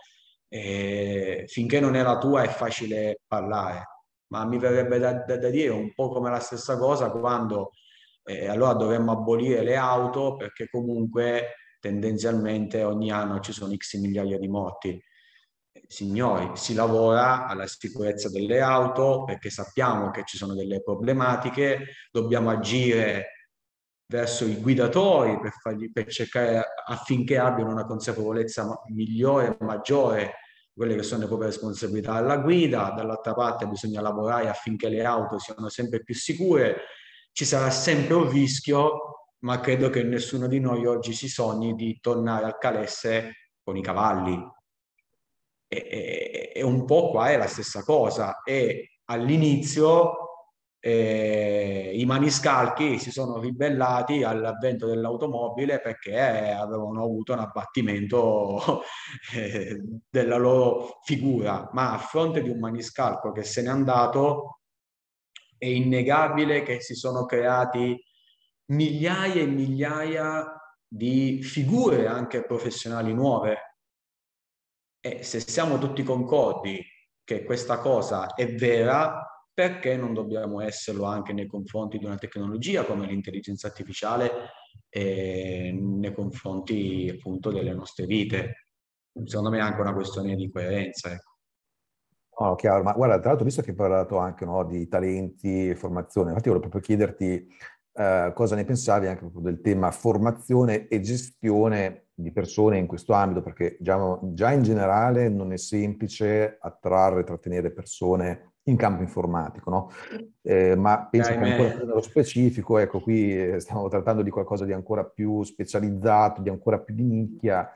[SPEAKER 4] eh, finché non è la tua è facile parlare, ma mi verrebbe da, da, da dire un po' come la stessa cosa quando eh, allora dovremmo abolire le auto perché comunque tendenzialmente ogni anno ci sono x migliaia di morti. Signori, si lavora alla sicurezza delle auto perché sappiamo che ci sono delle problematiche, dobbiamo agire verso i guidatori per, fargli, per cercare affinché abbiano una consapevolezza migliore, maggiore quelle che sono le proprie responsabilità alla guida, dall'altra parte bisogna lavorare affinché le auto siano sempre più sicure, ci sarà sempre un rischio, ma credo che nessuno di noi oggi si sogni di tornare al calesse con i cavalli. E, e, e un po' qua è la stessa cosa. E all'inizio eh, i maniscalchi si sono ribellati all'avvento dell'automobile perché avevano avuto un abbattimento eh, della loro figura, ma a fronte di un maniscalco che se n'è andato è innegabile che si sono creati migliaia e migliaia di figure anche professionali nuove. E se siamo tutti concordi che questa cosa è vera, perché non dobbiamo esserlo anche nei confronti di una tecnologia come l'intelligenza artificiale e nei confronti appunto delle nostre vite. Secondo me è anche una questione di coerenza.
[SPEAKER 3] Oh, chiaro, ma guarda, tra l'altro, visto che hai parlato anche no, di talenti e formazione, infatti volevo proprio chiederti eh, cosa ne pensavi anche del tema formazione e gestione di persone in questo ambito, perché già, già in generale non è semplice attrarre e trattenere persone in campo informatico, no? Eh, ma penso Dai, che ancora più nello specifico, ecco, qui eh, stiamo trattando di qualcosa di ancora più specializzato, di ancora più di nicchia,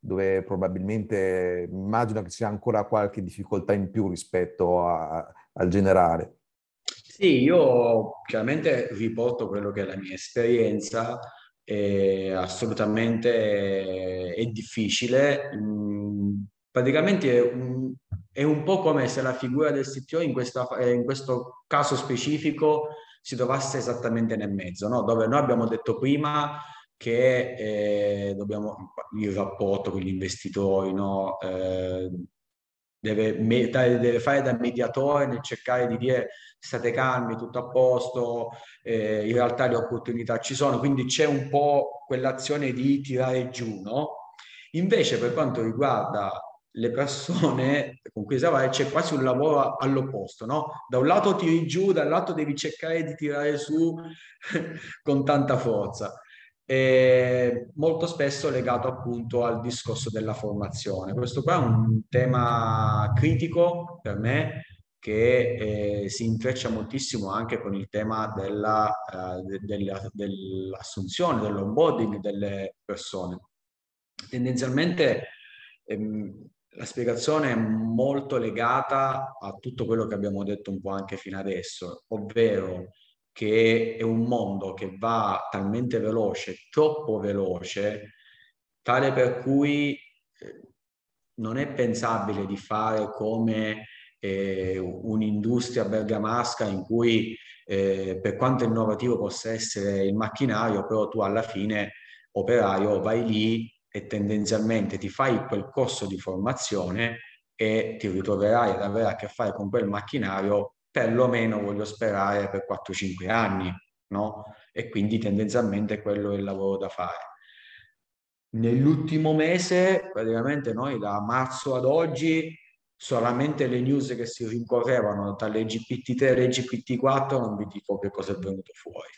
[SPEAKER 3] dove probabilmente immagino che ci sia ancora qualche difficoltà in più rispetto a, al generale.
[SPEAKER 4] Sì, io chiaramente riporto quello che è la mia esperienza, è assolutamente è difficile. Mm, praticamente è un, è un po' come se la figura del CTO in, questa, eh, in questo caso specifico si trovasse esattamente nel mezzo, no? dove noi abbiamo detto prima che eh, dobbiamo, il rapporto con gli investitori no? eh, deve, deve, fare da mediatore nel cercare di dire state calmi, tutto a posto, eh, in realtà le opportunità ci sono, quindi c'è un po' quell'azione di tirare giù, no? Invece per quanto riguarda le persone con cui lavorare c'è quasi un lavoro all'opposto, no? Da un lato tiri giù, dall'altro devi cercare di tirare su con tanta forza. Molto spesso legato appunto al discorso della formazione. Questo qua è un tema critico per me che eh, si intreccia moltissimo anche con il tema della, uh, de- della, dell'assunzione, dell'onboarding delle persone. Tendenzialmente ehm, la spiegazione è molto legata a tutto quello che abbiamo detto un po' anche fino adesso, ovvero che è un mondo che va talmente veloce, troppo veloce, tale per cui eh, non è pensabile di fare come eh, un'industria bergamasca in cui eh, per quanto innovativo possa essere il macchinario, però tu alla fine operaio vai lì e tendenzialmente ti fai quel corso di formazione e ti ritroverai ad avere a che fare con quel macchinario perlomeno voglio sperare per 4-5 anni, no? E quindi tendenzialmente quello è il lavoro da fare. Nell'ultimo mese, praticamente noi da marzo ad oggi, solamente le news che si rincorrevano tra le GPT3 e le GPT4 non vi dico che cosa è venuto fuori.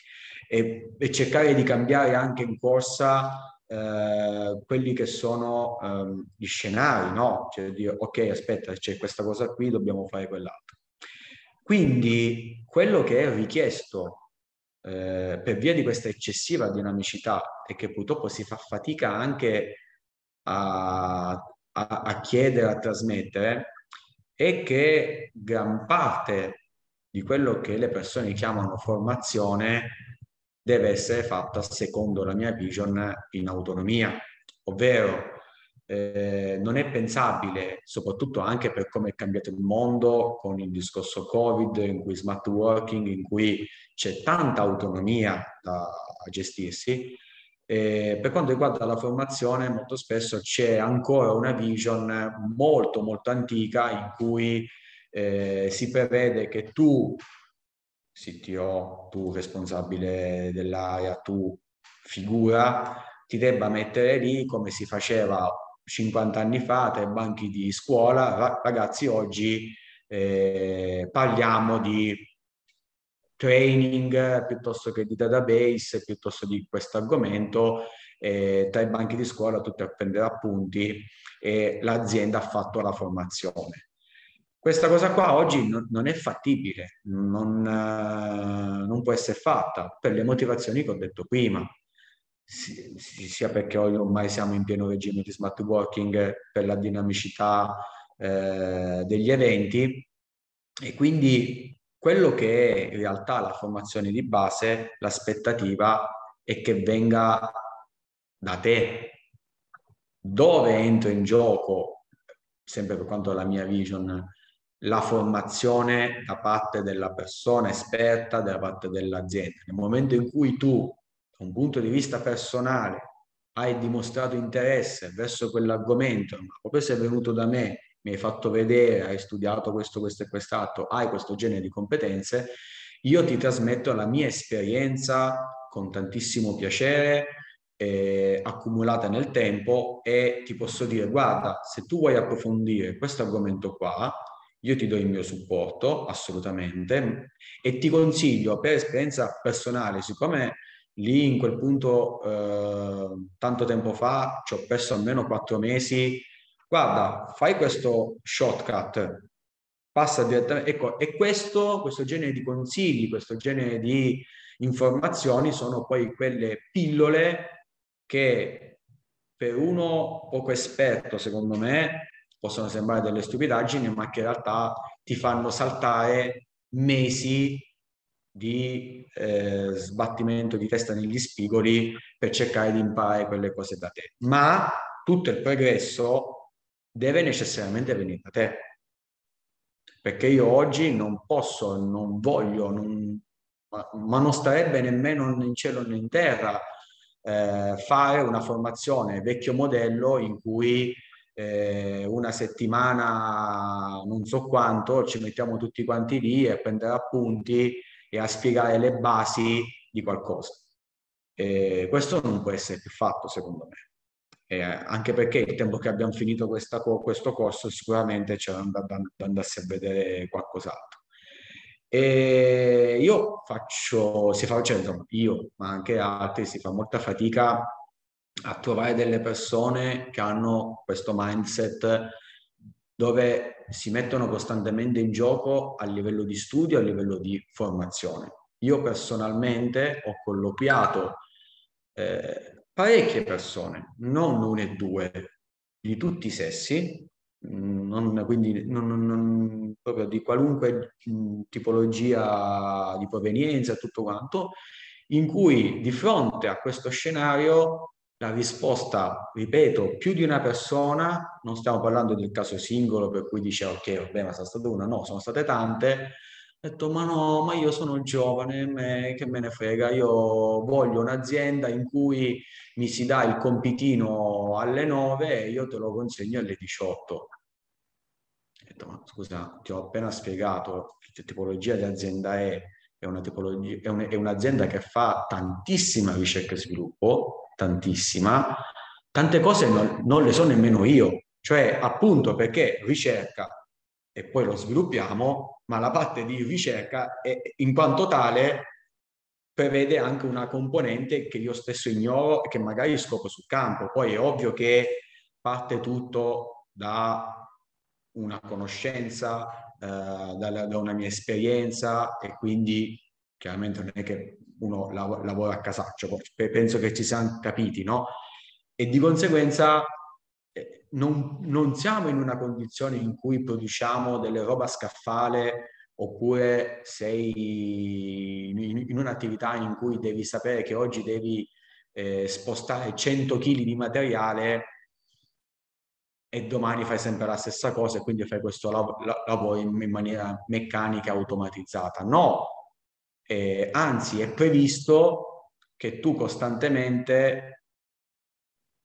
[SPEAKER 4] E, e cercare di cambiare anche in corsa eh, quelli che sono eh, gli scenari, no? Cioè dire, ok, aspetta, c'è questa cosa qui, dobbiamo fare quell'altro. Quindi quello che è richiesto eh, per via di questa eccessiva dinamicità e che purtroppo si fa fatica anche a, a, a chiedere, a trasmettere, è che gran parte di quello che le persone chiamano formazione deve essere fatta secondo la mia vision in autonomia, ovvero eh, non è pensabile, soprattutto anche per come è cambiato il mondo con il discorso Covid, in cui smart working, in cui c'è tanta autonomia da, gestirsi. Eh, per quanto riguarda la formazione, molto spesso c'è ancora una vision molto, molto antica in cui eh, si prevede che tu, CTO, tu responsabile dell'area, tu figura, ti debba mettere lì come si faceva 50 anni fa tra i banchi di scuola, ragazzi oggi eh, parliamo di training piuttosto che di database, piuttosto di questo argomento, eh, tra i banchi di scuola tutti a prendere appunti e l'azienda ha fatto la formazione. Questa cosa qua oggi non, non è fattibile, non, uh, non può essere fatta per le motivazioni che ho detto prima sia perché ormai siamo in pieno regime di smart working per la dinamicità eh, degli eventi e quindi quello che è in realtà la formazione di base, l'aspettativa è che venga da te. Dove entra in gioco, sempre per quanto la mia vision, la formazione da parte della persona esperta, da parte dell'azienda. Nel momento in cui tu un punto di vista personale hai dimostrato interesse verso quell'argomento, ma proprio sei venuto da me, mi hai fatto vedere, hai studiato questo, questo e quest'altro, hai questo genere di competenze, io ti trasmetto la mia esperienza con tantissimo piacere, eh, accumulata nel tempo e ti posso dire, guarda, se tu vuoi approfondire questo argomento qua, io ti do il mio supporto, assolutamente, e ti consiglio per esperienza personale, siccome lì in quel punto, eh, tanto tempo fa, ci ho perso almeno quattro mesi. Guarda, fai questo shortcut, passa direttamente. Ecco, e questo, questo genere di consigli, questo genere di informazioni sono poi quelle pillole che per uno poco esperto, secondo me, possono sembrare delle stupidaggini, ma che in realtà ti fanno saltare mesi di eh, sbattimento di testa negli spigoli per cercare di imparare quelle cose da te. Ma tutto il progresso deve necessariamente venire da te. Perché io oggi non posso, non voglio, non, ma, ma, non starebbe nemmeno in cielo né in terra eh, fare una formazione vecchio modello in cui eh, una settimana, non so quanto, ci mettiamo tutti quanti lì a prendere appunti e a spiegare le basi di qualcosa. E questo non può essere più fatto, secondo me. E anche perché il tempo che abbiamo finito questa, questo corso sicuramente c'era da, a vedere qualcos'altro. E io faccio, si fa, cioè, insomma, io, ma anche altri, si fa molta fatica a trovare delle persone che hanno questo mindset dove si mettono costantemente in gioco a livello di studio, a livello di formazione. Io personalmente ho colloquiato eh, parecchie persone, non una e due, di tutti i sessi, non, quindi non, non, proprio di qualunque mm, tipologia di provenienza, tutto quanto, in cui di fronte a questo scenario la risposta, ripeto, più di una persona, non stiamo parlando del caso singolo per cui dice ok, vabbè, ma sono stata una, no, sono state tante, ho detto ma no, ma io sono giovane, me, che me ne frega, io voglio un'azienda in cui mi si dà il compitino alle 9 e io te lo consegno alle 18. Ho detto, ma scusa, ti ho appena spiegato che tipologia di azienda è, è, è, un, è un'azienda che fa tantissima ricerca e sviluppo, tantissima, tante cose non, non le so nemmeno io, cioè appunto perché ricerca e poi lo sviluppiamo, ma la parte di ricerca è, in quanto tale prevede anche una componente che io stesso ignoro e che magari scopro sul campo. Poi è ovvio che parte tutto da una conoscenza, eh, da, da, una mia esperienza e quindi chiaramente non è che uno lav- lavora a casaccio, penso che ci siamo capiti, no? E di conseguenza non, non, siamo in una condizione in cui produciamo delle roba scaffale oppure sei in, in un'attività in cui devi sapere che oggi devi eh, spostare 100 kg di materiale e domani fai sempre la stessa cosa e quindi fai questo lav- lavoro in, in, maniera meccanica automatizzata. No, eh, anzi è previsto che tu costantemente,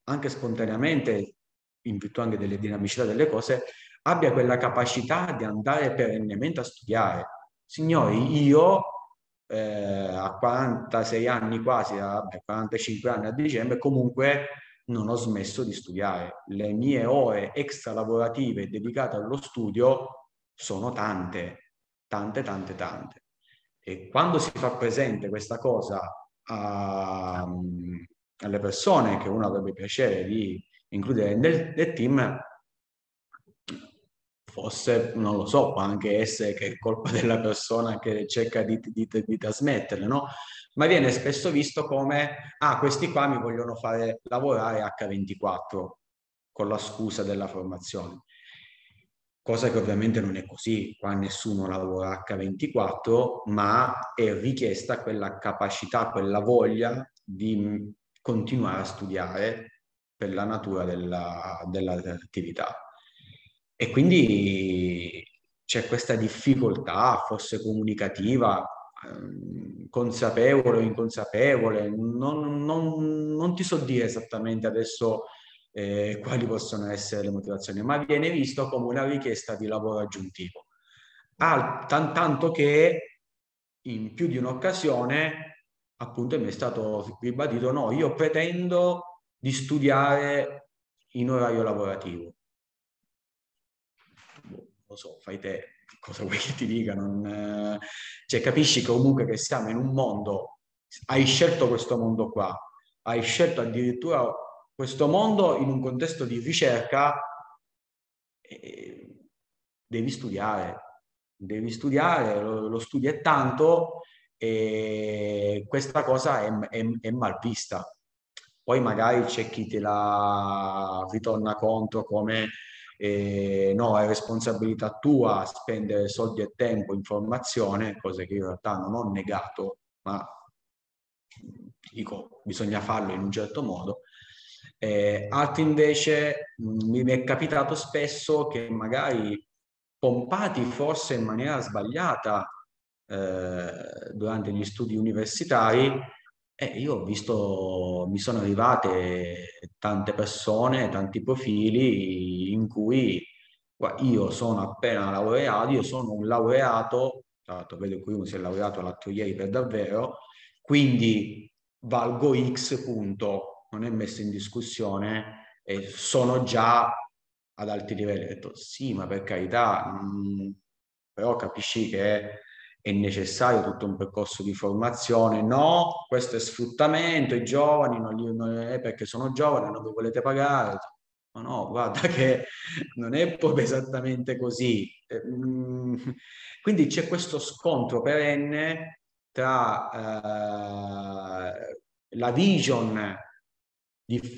[SPEAKER 4] anche spontaneamente, in virtù anche delle dinamicità delle cose, abbia quella capacità di andare perennemente a studiare. Signori, io eh, a 46 anni quasi, a 45 anni a dicembre, comunque non ho smesso di studiare. Le mie ore extra lavorative dedicate allo studio sono tante, tante, tante, tante. E quando si fa presente questa cosa a, alle persone che uno avrebbe piacere di includere nel, nel team, forse, non lo so, può anche essere che è colpa della persona che cerca di, di, di, trasmetterle, no? Ma viene spesso visto come, ah, questi qua mi vogliono fare lavorare H24 con la scusa della formazione. Cosa che ovviamente non è così, qua nessuno lavora H24, ma è richiesta quella capacità, quella voglia di continuare a studiare per la natura della, dell'attività. E quindi c'è questa difficoltà, forse comunicativa, ehm, consapevole o inconsapevole, non, non, non, ti so dire esattamente adesso eh, quali possono essere le motivazioni, ma viene visto come una richiesta di lavoro aggiuntivo. Al, tan, tanto che in più di un'occasione appunto mi è stato ribadito no, io pretendo di studiare in orario lavorativo lo so, fai te, cosa vuoi che ti dica? Non, eh, cioè, capisci comunque che siamo in un mondo, hai scelto questo mondo qua, hai scelto addirittura questo mondo in un contesto di ricerca, eh, devi studiare, devi studiare, lo, lo studi è tanto e questa cosa è, è, è mal vista. Poi magari c'è chi te la ritorna contro come eh, no, è responsabilità tua spendere soldi e tempo in formazione, cose che in realtà non ho negato, ma dico bisogna farlo in un certo modo. Eh, altri invece mh, mi è capitato spesso che magari pompati forse in maniera sbagliata eh, durante gli studi universitari, eh, io ho visto, mi sono arrivate tante persone, tanti profili in cui io sono appena laureato, io sono un laureato, tra l'altro vedo qui uno si è laureato l'altro ieri per davvero, quindi valgo X punto, non è messo in discussione e sono già ad alti livelli. Ho detto sì, ma per carità, mh, mm, però capisci che è necessario tutto un percorso di formazione. No, questo è sfruttamento, i giovani non, li, non è perché sono giovani, non vi volete pagare. No, no, guarda che non è proprio esattamente così. Mm, quindi c'è questo scontro perenne tra eh, la vision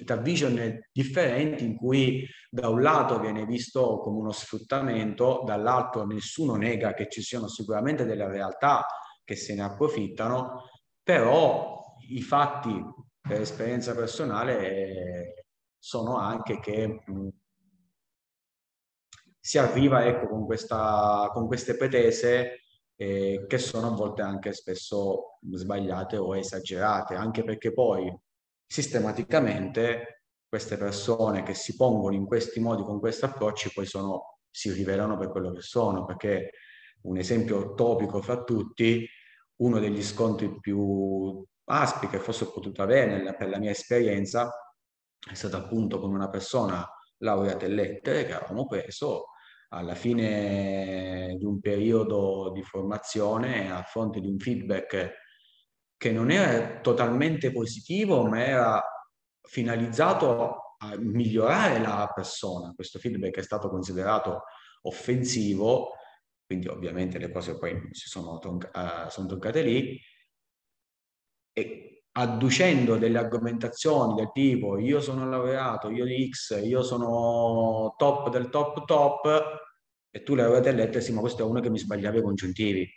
[SPEAKER 4] tra vision differenti in cui da un lato viene visto come uno sfruttamento, dall'altro nessuno nega che ci siano sicuramente delle realtà che se ne approfittano, però i fatti per esperienza personale sono anche che si arriva ecco, con, questa, con queste pretese eh, che sono a volte anche spesso sbagliate o esagerate, anche perché poi sistematicamente queste persone che si pongono in questi modi, con questi approcci, poi sono, si rivelano per quello che sono, perché un esempio topico fra tutti, uno degli scontri più aspri che forse ho potuto avere per la mia esperienza è stato appunto con una persona laureata in lettere che avevamo preso alla fine di un periodo di formazione a fronte di un feedback che non era totalmente positivo, ma era finalizzato a migliorare la persona. Questo feedback è stato considerato offensivo, quindi ovviamente le cose poi si sono, tronc- uh, sono toccate lì, e adducendo delle argomentazioni del tipo io sono laureato, io di X, io sono top del top top, E tu l'avete letto e sì, ma questo è uno che mi sbagliava i congiuntivi.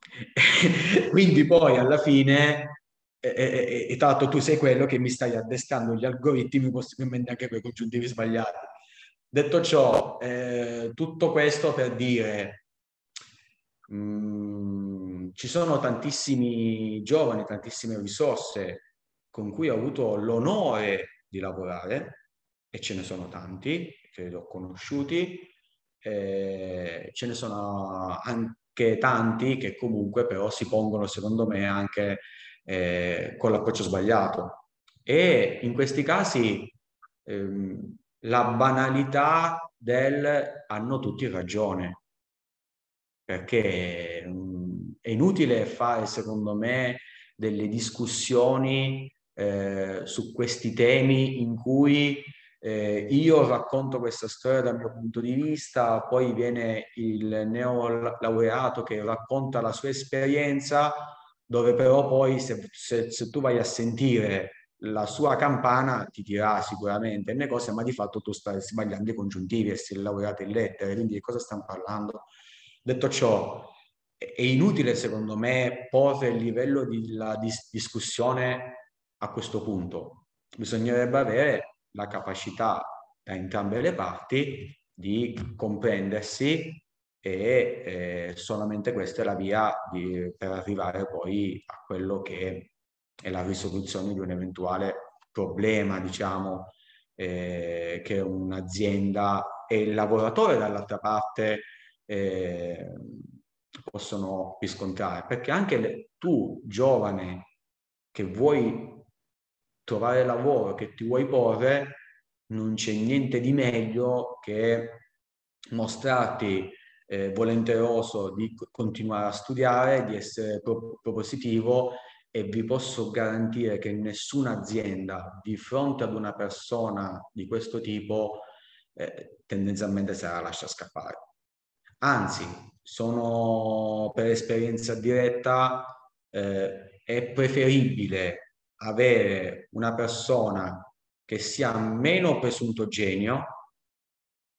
[SPEAKER 4] Quindi poi alla fine, e, e, e, tanto tu sei quello che mi stai addestrando gli algoritmi, possibilmente anche quei congiuntivi sbagliati. Detto ciò, eh, tutto questo per dire, mh, mm, ci sono tantissimi giovani, tantissime risorse con cui ho avuto l'onore di lavorare e ce ne sono tanti, che li ho conosciuti, eh, ce ne sono anche tanti che comunque però si pongono secondo me anche eh, con l'approccio sbagliato. E in questi casi ehm, la banalità del hanno tutti ragione, perché mh, mm, è inutile fare secondo me delle discussioni eh, su questi temi in cui eh, io racconto questa storia dal mio punto di vista, poi viene il neolaureato che racconta la sua esperienza, dove però poi se, se, se tu vai a sentire la sua campana ti dirà sicuramente le cose, ma di fatto tu stai sbagliando i congiuntivi e sei laureato in lettere, quindi di cosa stiamo parlando? Detto ciò, è inutile secondo me porre il livello di dis- discussione a questo punto. Bisognerebbe avere la capacità da entrambe le parti di comprendersi e eh, solamente questa è la via di, per arrivare poi a quello che è la risoluzione di un eventuale problema, diciamo, eh, che un'azienda e il lavoratore dall'altra parte eh, possono riscontrare. Perché anche le, tu, giovane, che vuoi trovare lavoro che ti vuoi porre, non c'è niente di meglio che mostrarti eh, volenteroso di continuare a studiare, di essere pro- propositivo e vi posso garantire che nessuna azienda di fronte ad una persona di questo tipo eh, tendenzialmente se la lascia scappare. Anzi, sono per esperienza diretta, eh, è preferibile avere una persona che sia meno presunto genio,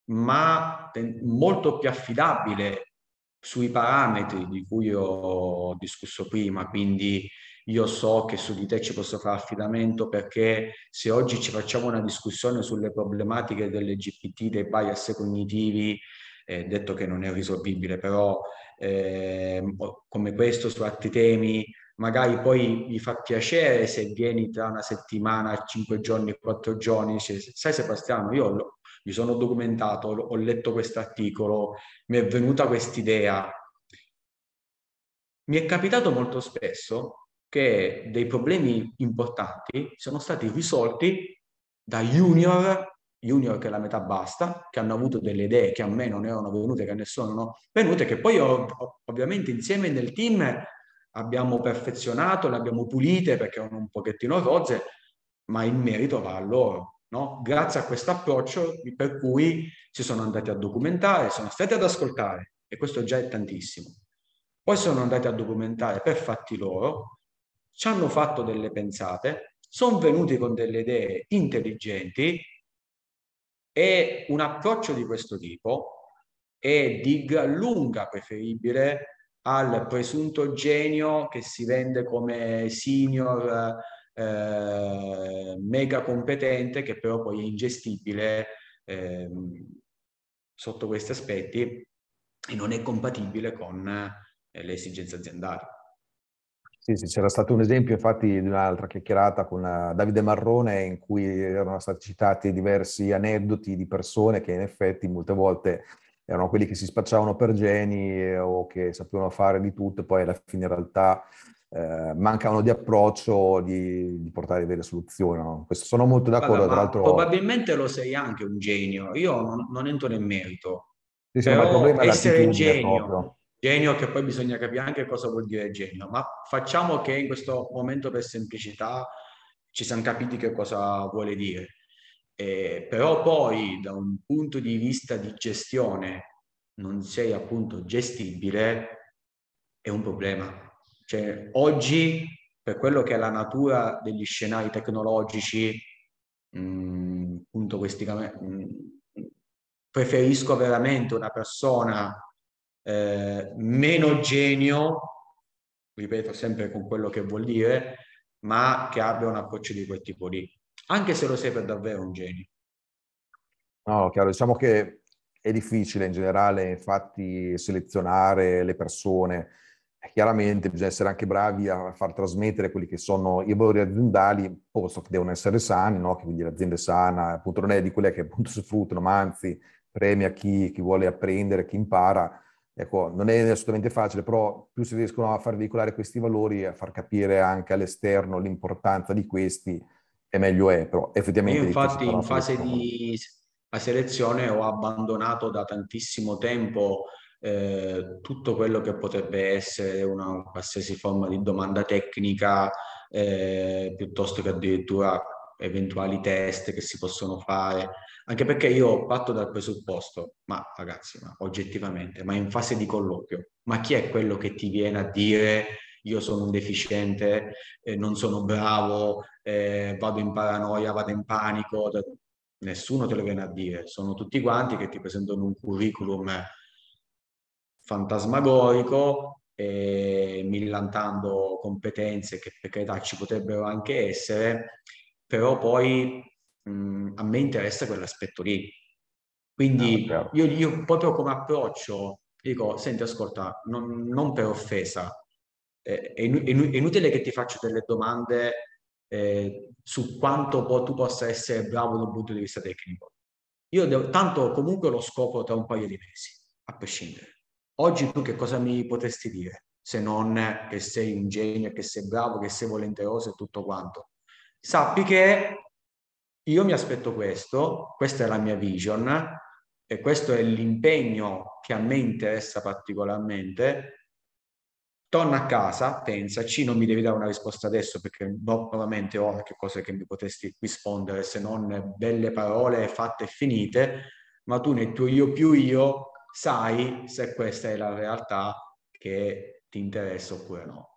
[SPEAKER 4] ma molto più affidabile sui parametri di cui ho discusso prima, quindi io so che su di te ci posso fare affidamento perché se oggi ci facciamo una discussione sulle problematiche dell'LGPT, dei bias cognitivi, eh, detto che non è risolvibile, però eh, come questo su altri temi magari poi gli fa piacere se vieni tra una settimana, cinque giorni, quattro giorni, dice, sai Sebastiano, io lo, mi sono documentato, ho letto questo articolo, mi è venuta quest'idea. Mi è capitato molto spesso che dei problemi importanti sono stati risolti da junior, junior che è la metà basta, che hanno avuto delle idee che a me non erano venute, che a nessuno non venute, che poi ho, ovviamente insieme nel team abbiamo perfezionato, le abbiamo pulite perché erano un pochettino rozze, ma il merito va a loro. No? Grazie a questo approccio per cui si sono andati a documentare, sono stati ad ascoltare e questo già è tantissimo. Poi sono andati a documentare per fatti loro, ci hanno fatto delle pensate, sono venuti con delle idee intelligenti e un approccio di questo tipo è di gran lunga preferibile al presunto genio che si vende come senior eh, mega competente che però poi è ingestibile eh, sotto questi aspetti e non è compatibile con eh, le esigenze aziendali.
[SPEAKER 3] Sì, sì, c'era stato un esempio infatti di un'altra chiacchierata con uh, Davide Marrone in cui erano stati citati diversi aneddoti di persone che in effetti molte volte erano quelli che si spacciavano per geni eh, o che sapevano fare di tutto e poi alla fine in realtà eh, mancavano di approccio di, di, portare delle soluzioni. No? Questo sono molto d'accordo.
[SPEAKER 4] Guarda, tra l'altro... Probabilmente lo sei anche un genio, io non, non entro nel merito.
[SPEAKER 3] Sì, sì, Però
[SPEAKER 4] essere genio, proprio. genio che poi bisogna capire anche cosa vuol dire genio, ma facciamo che in questo momento per semplicità ci siamo capiti che cosa vuole dire. Eh, però poi da un punto di vista di gestione non sei appunto gestibile, è un problema. Cioè, oggi, per quello che è la natura degli scenari tecnologici, mh, appunto questi mh, preferisco veramente una persona eh, meno genio, ripeto sempre con quello che vuol dire, ma che abbia un approccio di quel tipo lì, anche se lo sei per davvero un genio.
[SPEAKER 3] No, chiaro, diciamo che è difficile in generale, infatti, selezionare le persone. Chiaramente bisogna essere anche bravi a far trasmettere quelli che sono i valori aziendali, posto che devono essere sani, no? quindi l'azienda è sana, appunto non è di quelle che appunto si fruttano, ma anzi premia chi, chi vuole apprendere, chi impara. Ecco, non è assolutamente facile, però più si riescono a far veicolare questi valori, a far capire anche all'esterno l'importanza di questi, e meglio è, però effettivamente...
[SPEAKER 4] Io infatti in fase di selezione ho abbandonato da tantissimo tempo eh, tutto quello che potrebbe essere una qualsiasi forma di domanda tecnica, eh, piuttosto che addirittura eventuali test che si possono fare, anche perché io parto dal presupposto, ma ragazzi, ma oggettivamente, ma in fase di colloquio, ma chi è quello che ti viene a dire io sono un deficiente, eh, non sono bravo, eh, vado in paranoia, vado in panico, nessuno te lo viene a dire, sono tutti quanti che ti presentano un curriculum fantasmagorico, eh, millantando competenze che per carità ci potrebbero anche essere, però poi mh, a me interessa quell'aspetto lì. Quindi ah, io, io, proprio come approccio dico, senti, ascolta, non, non per offesa, eh, è, è, inutile che ti faccio delle domande eh, su quanto po- tu possa essere bravo dal punto di vista tecnico. Io devo, tanto comunque lo scopro tra un paio di mesi, a prescindere. Oggi tu che cosa mi potresti dire? Se non che sei un genio, che sei bravo, che sei volenteroso e tutto quanto. Sappi che io mi aspetto questo, questa è la mia vision e questo è l'impegno che a me interessa particolarmente torna a casa, pensaci, non mi devi dare una risposta adesso perché nuovamente ho che cose che mi potresti rispondere se non belle parole fatte e finite, ma tu nel tuo io più io sai se questa è la realtà che ti interessa oppure no.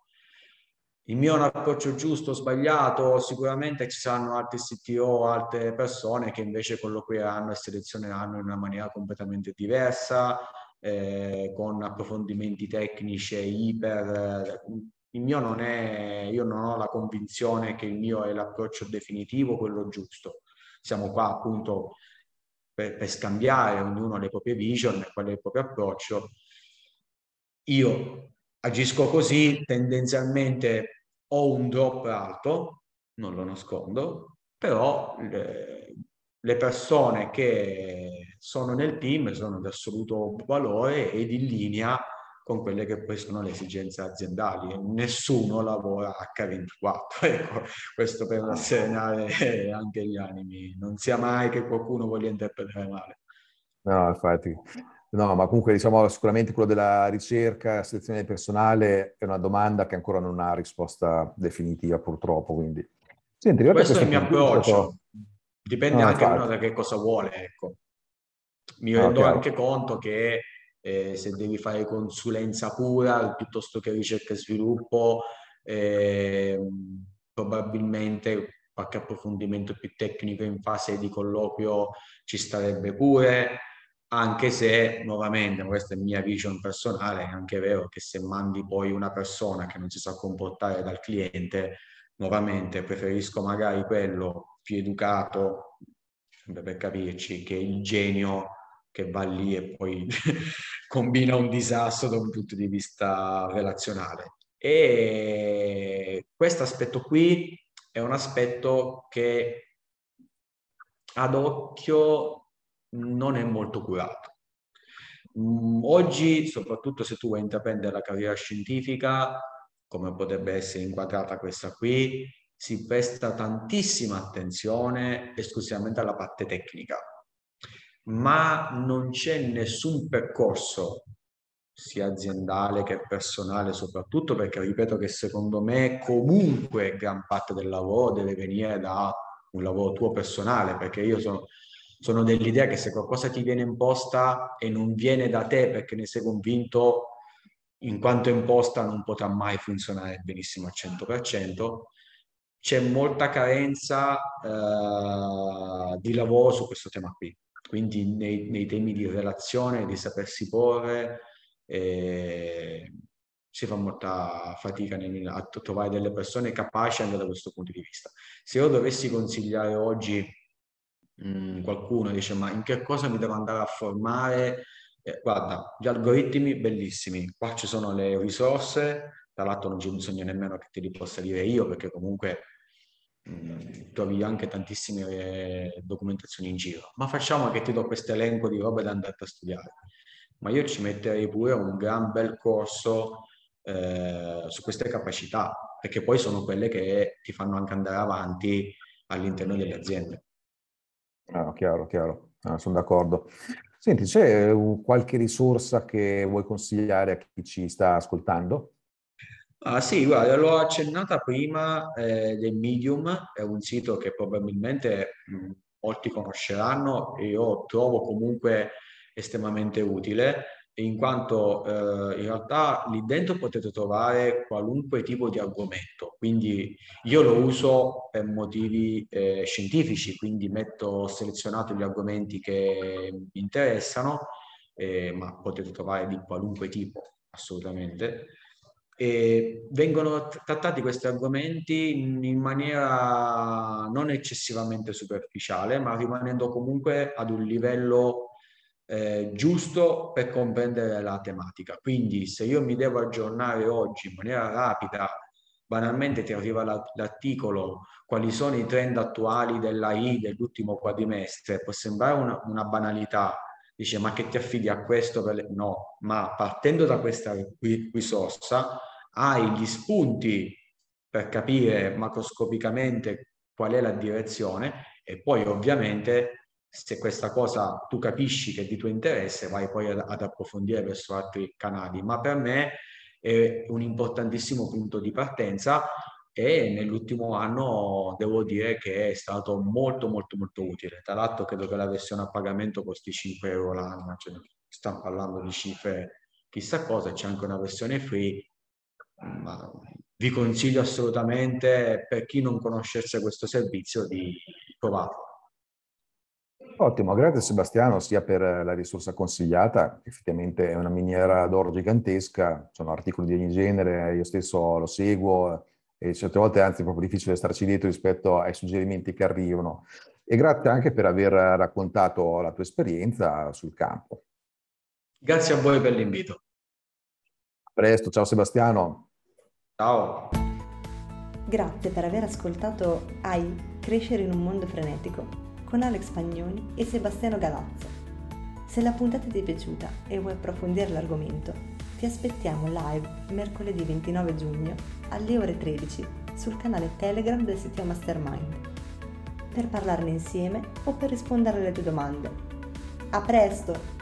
[SPEAKER 4] Il mio è un approccio giusto o sbagliato? Sicuramente ci saranno altri CTO, altre persone che invece colloquieranno e selezioneranno in una maniera completamente diversa, eh, con approfondimenti tecnici iper. Il mio non è, io non ho la convinzione che il mio è l'approccio definitivo, quello giusto. Siamo qua appunto per, per scambiare, ognuno le proprie vision, qual è il proprio approccio. Io agisco così, tendenzialmente ho un drop alto, non lo nascondo, però le, le persone che sono nel team sono di assoluto valore ed in linea con quelle che poi sono le esigenze aziendali. Nessuno lavora H24, ecco, questo per rasserenare anche gli animi. Non sia mai che qualcuno voglia interpretare male.
[SPEAKER 3] No, infatti. No, ma comunque diciamo sicuramente quello della ricerca, selezione del personale è una domanda che ancora non ha risposta definitiva purtroppo, quindi...
[SPEAKER 4] Senti, questo è il mio approccio. Dipende no, anche uno da che cosa vuole, ecco. Mi rendo okay. anche conto che eh, se devi fare consulenza pura piuttosto che ricerca e sviluppo, eh, probabilmente qualche approfondimento più tecnico in fase di colloquio ci starebbe pure, anche se nuovamente, questa è mia vision personale, è anche vero che se mandi poi una persona che non si sa comportare dal cliente, nuovamente preferisco magari quello più educato, per capirci, che il genio che va lì e poi combina un disastro da un punto di vista relazionale. E questo aspetto qui è un aspetto che ad occhio non è molto curato. Mm, oggi, soprattutto se tu vuoi intraprendere la carriera scientifica, come potrebbe essere inquadrata questa qui, si presta tantissima attenzione esclusivamente alla parte tecnica. Ma non c'è nessun percorso sia aziendale che personale soprattutto perché ripeto che secondo me comunque gran parte del lavoro deve venire da un lavoro tuo personale perché io sono, sono dell'idea che se qualcosa ti viene imposta e non viene da te perché ne sei convinto in quanto imposta non potrà mai funzionare benissimo al 100% c'è molta carenza eh, di lavoro su questo tema qui quindi nei, nei temi di relazione, di sapersi porre, eh, si fa molta fatica nel, a trovare delle persone capaci anche da questo punto di vista. Se io dovessi consigliare oggi mh, mm, qualcuno, dice ma in che cosa mi devo andare a formare? Eh, guarda, gli algoritmi bellissimi, qua ci sono le risorse, tra l'altro non c'è bisogno nemmeno che te li possa dire io perché comunque mh, mm, trovi anche tantissime eh, documentazioni in giro, ma facciamo che ti do questo elenco di robe da andare a studiare. Ma io ci metterei pure un gran bel corso eh, su queste capacità, perché poi sono quelle che ti fanno anche andare avanti all'interno delle aziende.
[SPEAKER 3] Ah, chiaro, chiaro, ah, sono d'accordo. Senti, c'è qualche risorsa che vuoi consigliare a chi ci sta ascoltando?
[SPEAKER 4] Ah, sì, guarda, l'ho accennata prima eh, del Medium, è un sito che probabilmente mh, molti conosceranno e io trovo comunque estremamente utile in quanto eh, in realtà lì dentro potete trovare qualunque tipo di argomento, quindi io lo uso per motivi eh, scientifici, quindi metto selezionato gli argomenti che mi interessano, eh, ma potete trovare di qualunque tipo, assolutamente. E vengono trattati questi argomenti in maniera non eccessivamente superficiale, ma rimanendo comunque ad un livello eh, giusto per comprendere la tematica. Quindi se io mi devo aggiornare oggi in maniera rapida, banalmente ti arriva l'articolo quali sono i trend attuali dell'AI dell'ultimo quadrimestre, può sembrare una, una banalità, dice ma che ti affidi a questo? Per le... No, ma partendo da questa risorsa hai gli spunti per capire macroscopicamente qual è la direzione e poi ovviamente se questa cosa tu capisci che è di tuo interesse, vai poi ad, ad approfondire verso altri canali. Ma per me è un importantissimo punto di partenza e nell'ultimo anno devo dire che è stato molto molto molto utile. Tra l'altro credo che la versione a pagamento costi 5 euro l'anno, cioè, stiamo parlando di cifre chissà cosa, c'è anche una versione free, ma vi consiglio assolutamente per chi non conoscesse questo servizio di provarlo.
[SPEAKER 3] Ottimo, grazie Sebastiano sia per la risorsa consigliata, effettivamente è una miniera d'oro gigantesca, sono articoli di ogni genere, io stesso lo seguo e certe volte è anzi proprio difficile starci dietro rispetto ai suggerimenti che arrivano. E grazie anche per aver raccontato la tua esperienza sul campo.
[SPEAKER 4] Grazie a voi per l'invito.
[SPEAKER 3] A presto, ciao Sebastiano.
[SPEAKER 4] Ciao.
[SPEAKER 2] Grazie per aver ascoltato AI Crescere in un mondo frenetico con Alex Pagnoni e Sebastiano Galazzo. Se la puntata ti è piaciuta e vuoi approfondire l'argomento, ti aspettiamo live mercoledì 29 giugno alle ore 13 sul canale Telegram del sito Mastermind per parlarne insieme o per rispondere alle tue domande. A presto!